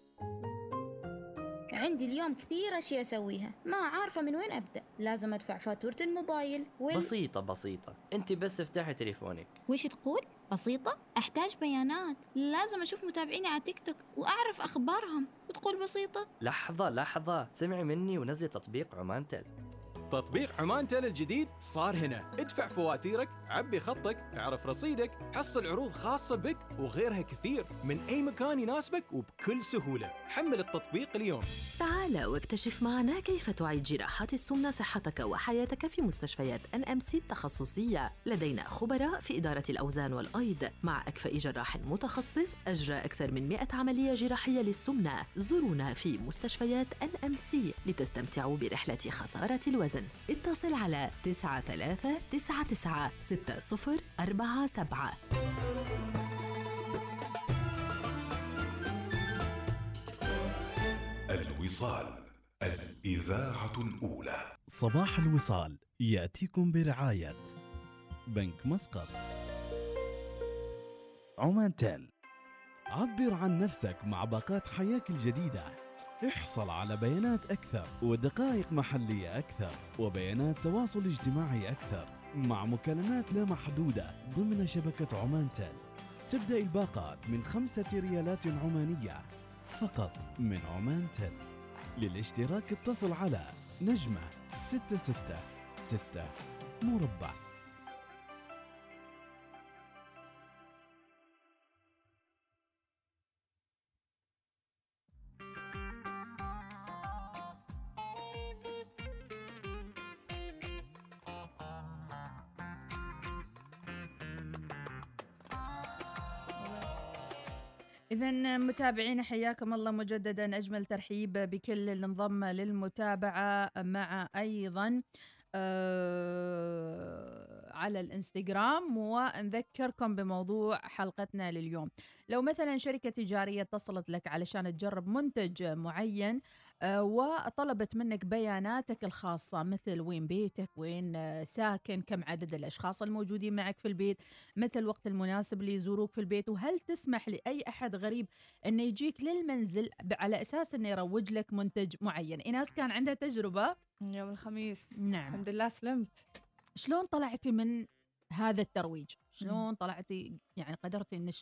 عندي اليوم كثير أشياء أسويها. ما عارفة من وين أبدأ. لازم أدفع فاتورة الموبايل وال... بسيطة بسيطة. أنت بس افتحي تليفونك. وش تقول؟ بسيطة؟ أحتاج بيانات. لازم أشوف متابعيني على تيك توك وأعرف أخبارهم. وتقول بسيطة؟ لحظة لحظة. سمعي مني ونزلي تطبيق عمان تل. تطبيق عمان تل الجديد صار هنا. ادفع فواتيرك عبي خطك اعرف رصيدك حصل عروض خاصة بك وغيرها كثير. من أي مكان يناسبك وبكل سهولة. حمل التطبيق اليوم. تعال واكتشف معنا كيف تعيد جراحات السمنة صحتك وحياتك في مستشفيات NMC التخصصية. لدينا خبراء في إدارة الأوزان والأيض. مع أكفأ جراح متخصص أجرى أكثر من 100 عملية جراحية للسمنة. زورونا في مستشفيات NMC لتستمتعوا برحلة خسارة الوزن. اتصل على 9399 6047 الوصال الإذاعة الأولى. صباح الوصال يأتيكم برعاية بنك مسقط. عمان تل عبر عن نفسك مع باقات حياك الجديدة. احصل على بيانات أكثر ودقائق محلية أكثر وبيانات تواصل اجتماعي أكثر مع مكالمات لا محدودة ضمن شبكة عمان تل. تبدأ الباقات من خمسة ريالات عمانية فقط من عمان تل. للاشتراك اتصل على نجمة ستة ستة ستة مربع. إذا متابعينا حياكم الله مجددا. أجمل ترحيب بكل اللي انضم للمتابعة مع أيضا آه على الإنستغرام ونذكركم بموضوع حلقتنا لليوم. لو مثلا شركة تجارية اتصلت لك علشان تجرب منتج معين وطلبت منك بياناتك الخاصة مثل وين بيتك وين آه ساكن كم عدد الأشخاص الموجودين معك في البيت متى الوقت المناسب اللي يزوروك في البيت وهل تسمح لأي أحد غريب أنه يجيك للمنزل على أساس أنه يروج لك منتج معين؟ إناس كان عندها تجربة؟ يوم الخميس. نعم. الحمد لله سلمت. شلون طلعتي من هذا الترويج؟ شلون طلعتي؟ يعني قدرتي انك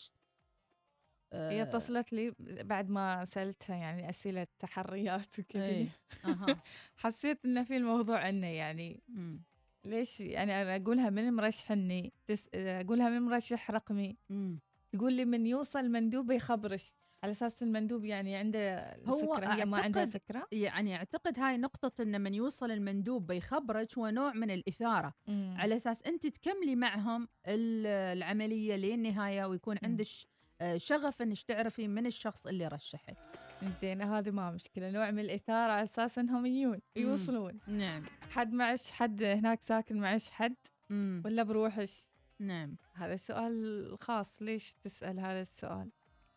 هي آه، اتصلت لي بعد ما سألتها يعني أسئلة تحريات وكذا. حسيت إن في الموضوع عنه يعني مم. ليش يعني أنا أقولها من مرشحني تس... أقولها من مرشح رقمي مم. تقول لي من يوصل مندوب يخبرش على أساس المندوب يعني عنده هو الفكرة هي ما عندها أعتقد- فكرة يعني أعتقد هاي نقطة إن من يوصل المندوب بيخبرك هو نوع من الإثارة مم. على أساس أنت تكملي معهم ال- العملية للنهاية ويكون عندك شغف إنك تعرفي من الشخص اللي رشحك. زين هذه ما مشكلة. نوع من الإثارة على أساس إنهم يجون يوصلون. نعم. حد معش حد هناك ساكن معش حد مم. ولا بروحش نعم. هذا سؤال خاص ليش تسأل هذا السؤال؟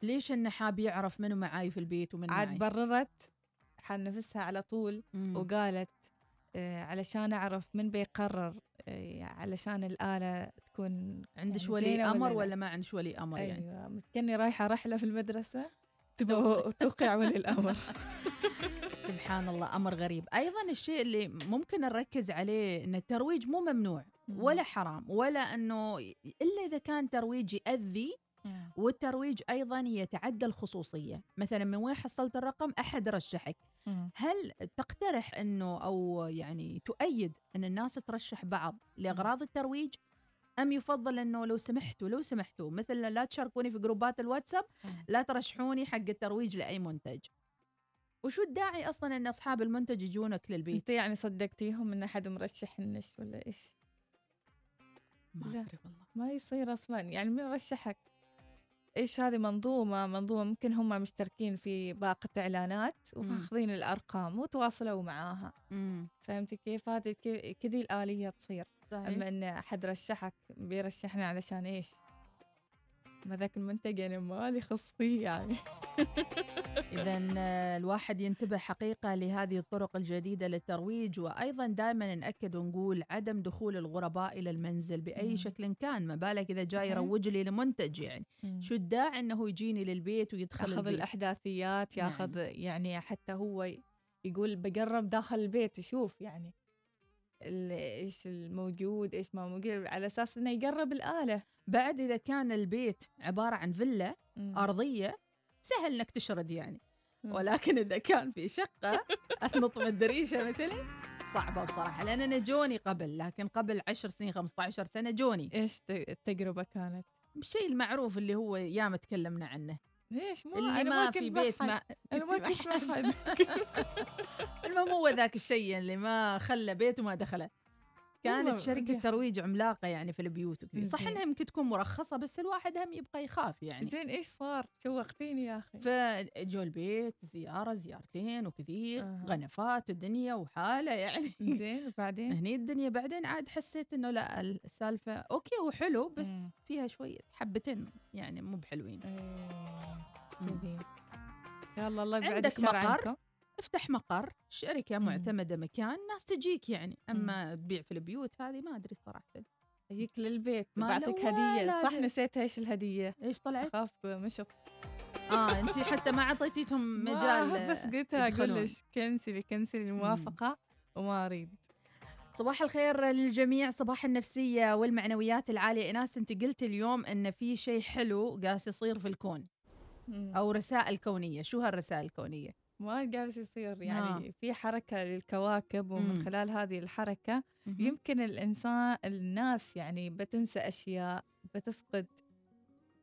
ليش إنه حاب يعرف منو معاي في البيت ومن عاد معي بررت حال نفسها على طول مم. وقالت آه علشان أعرف من بيقرر آه علشان الآلة تكون عندش يعني ولي زينة أمر لا؟ ولا ما عندش ولي أمر يعني؟ أيوة كأني رايحة رحلة في المدرسة. توقع. ولي الأمر. سبحان الله أمر غريب. أيضا الشيء اللي ممكن نركز عليه إن الترويج مو ممنوع مم. ولا حرام ولا إنه إلا إذا كان ترويج ياذي والترويج أيضا يتعدى الخصوصية. مثلا من وين حصلت الرقم؟ أحد رشحك. هل تقترح إنه أو يعني تؤيد إن الناس ترشح بعض لأغراض الترويج؟ أم يفضل إنه لو سمحتوا لو سمحتوا مثل لا تشاركوني في groupات الواتساب لا ترشحوني حق الترويج لأي منتج. وشو الداعي أصلا إن أصحاب المنتج يجونك للبيت؟ أنت يعني صدقتيهم إن أحد مرشح النش ولا إيش؟ ما لا. أدري والله. ما يصير أصلا. يعني مين رشحك؟ إيش هذه منظومة منظومة ممكن هم مشتركين في باقة إعلانات وماخذين الأرقام وتواصلوا معاها. فهمتي كيف؟ هذه كذي الآلية تصير. صحيح. أما إن احد رشحك بيرشحنا علشان إيش؟ ما ذاك المنتج أنا مالي خص فيه يعني اذا الواحد ينتبه حقيقة لهذه الطرق الجديدة للترويج وأيضا دائما نأكد ونقول عدم دخول الغرباء إلى المنزل بأي مم. شكل كان ما بالك إذا جاي. يروج لي لمنتج يعني مم. شو الداعي إنه يجيني للبيت ويدخل ياخذ الأحداثيات نعم. ياخذ يعني حتى هو يقول بقرب داخل البيت يشوف يعني إيش الموجود إيش ما موجود على أساس إنه يقرب الآلة بعد إذا كان البيت عبارة عن فيلا مم. أرضية سهل إنك تشرد يعني مم. ولكن إذا كان في شقة اثنط من الدريشة مثلي صعبة بصراحة لأن أنا جوني قبل لكن قبل 10 سنين 15 سنة جوني إيش التجربه كانت؟ الشيء المعروف اللي هو ياما تكلمنا عنه ليش؟ ما اللي أنا ما في بيت. ما أنا ما كنت المهم هو ذاك الشيء اللي ما خلى بيته ما دخله. كانت شركة ترويج عملاقة يعني في البيوت وكذا. صح. إنها يمكن تكون مرخصة بس الواحد هم يبقى يخاف يعني. زين إيش صار؟ شوقتيني يا أخي. فجو البيت زيارة زيارتين وكثير أها. غنفات الدنيا وحالة يعني. زين وبعدين؟ هني الدنيا. بعدين عاد حسيت إنه لا السالفة okay هو حلو بس مم. فيها شوية حبتين يعني مو بحلوين. كذي يلا الله يبعد عندك مقر؟ عنكم. افتح مقر شركة. معتمدة مكان ناس تجيك يعني أما تبيع في البيوت هذه ما أدري صراحة يجيك للبيت ما بعطيك ولا صح. نسيت إيش الهدية إيش طلعت؟ أخاف مشط آه انت حتى ما اعطيتيهم مجال بس قلتها أقول. لك كنسلي كنسلي الموافقة وما أريد صباح الخير للجميع صباح النفسية والمعنويات العالية إناس أنت قلت اليوم أن في شيء حلو قاس يصير في الكون. أو رسائل كونية شو هالرسائل الكونية؟ ما جالس يصير يعني في حركة للكواكب ومن مم. خلال هذه الحركة مهم. يمكن الإنسان الناس يعني بتنسى أشياء بتفقد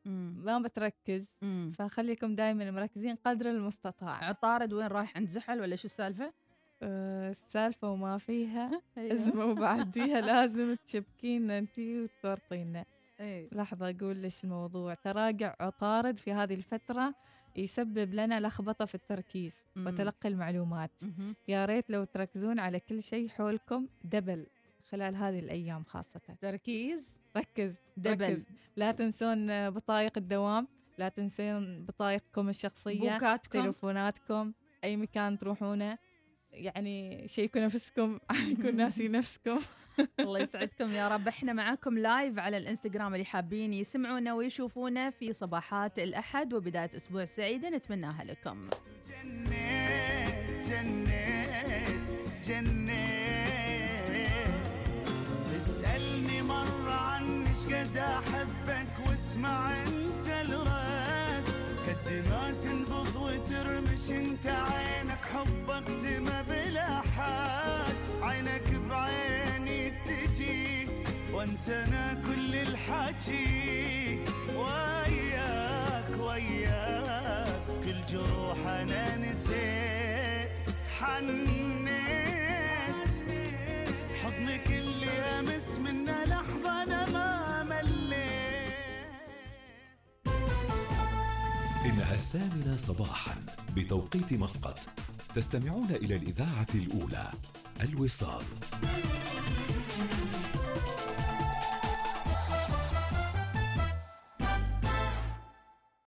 مم. ما بتركز مم. فخليكم دائما مركزين قدر المستطاع عطارد وين رايح عند زحل ولا شو السالفة؟ آه، السالفة وما فيها. ازمه وبعديها لازم تشبكينا انتي وتورطينا إيه. لحظة أقول ليش الموضوع تراجع عطارد في هذه الفترة يسبب لنا لخبطة في التركيز مم. وتلقي المعلومات مهم. يا ريت لو تركزون على كل شيء حولكم double خلال هذه الأيام خاصة تركيز ركز double. ركز. لا تنسون بطايق الدوام لا تنسون بطايقكم الشخصية بوكاتكم. تليفوناتكم أي مكان تروحونه يعني checkوا نفسكم يكون ناسي نفسكم الله يسعدكم يا رب. إحنا معاكم لايف على الإنستغرام اللي حابين يسمعونا ويشوفونا في صباحات الأحد وبداية أسبوع سعيدة نتمناها لكم. جنيت جنيت اسألني مرة عن إيش قد أحبك واسمع أنت الرد. وترمش أنت عينك حبك سما بلا حال عينك بعيني تجي وانسانا كل الحكي. وياك وياك كل جروح أنا نسيت حنيت. حضنك اللي أمس منه لحظة أنا ما مليت. إنها الثامنة صباحا بتوقيت مسقط. تستمعون إلى الإذاعة الأولى الوصال.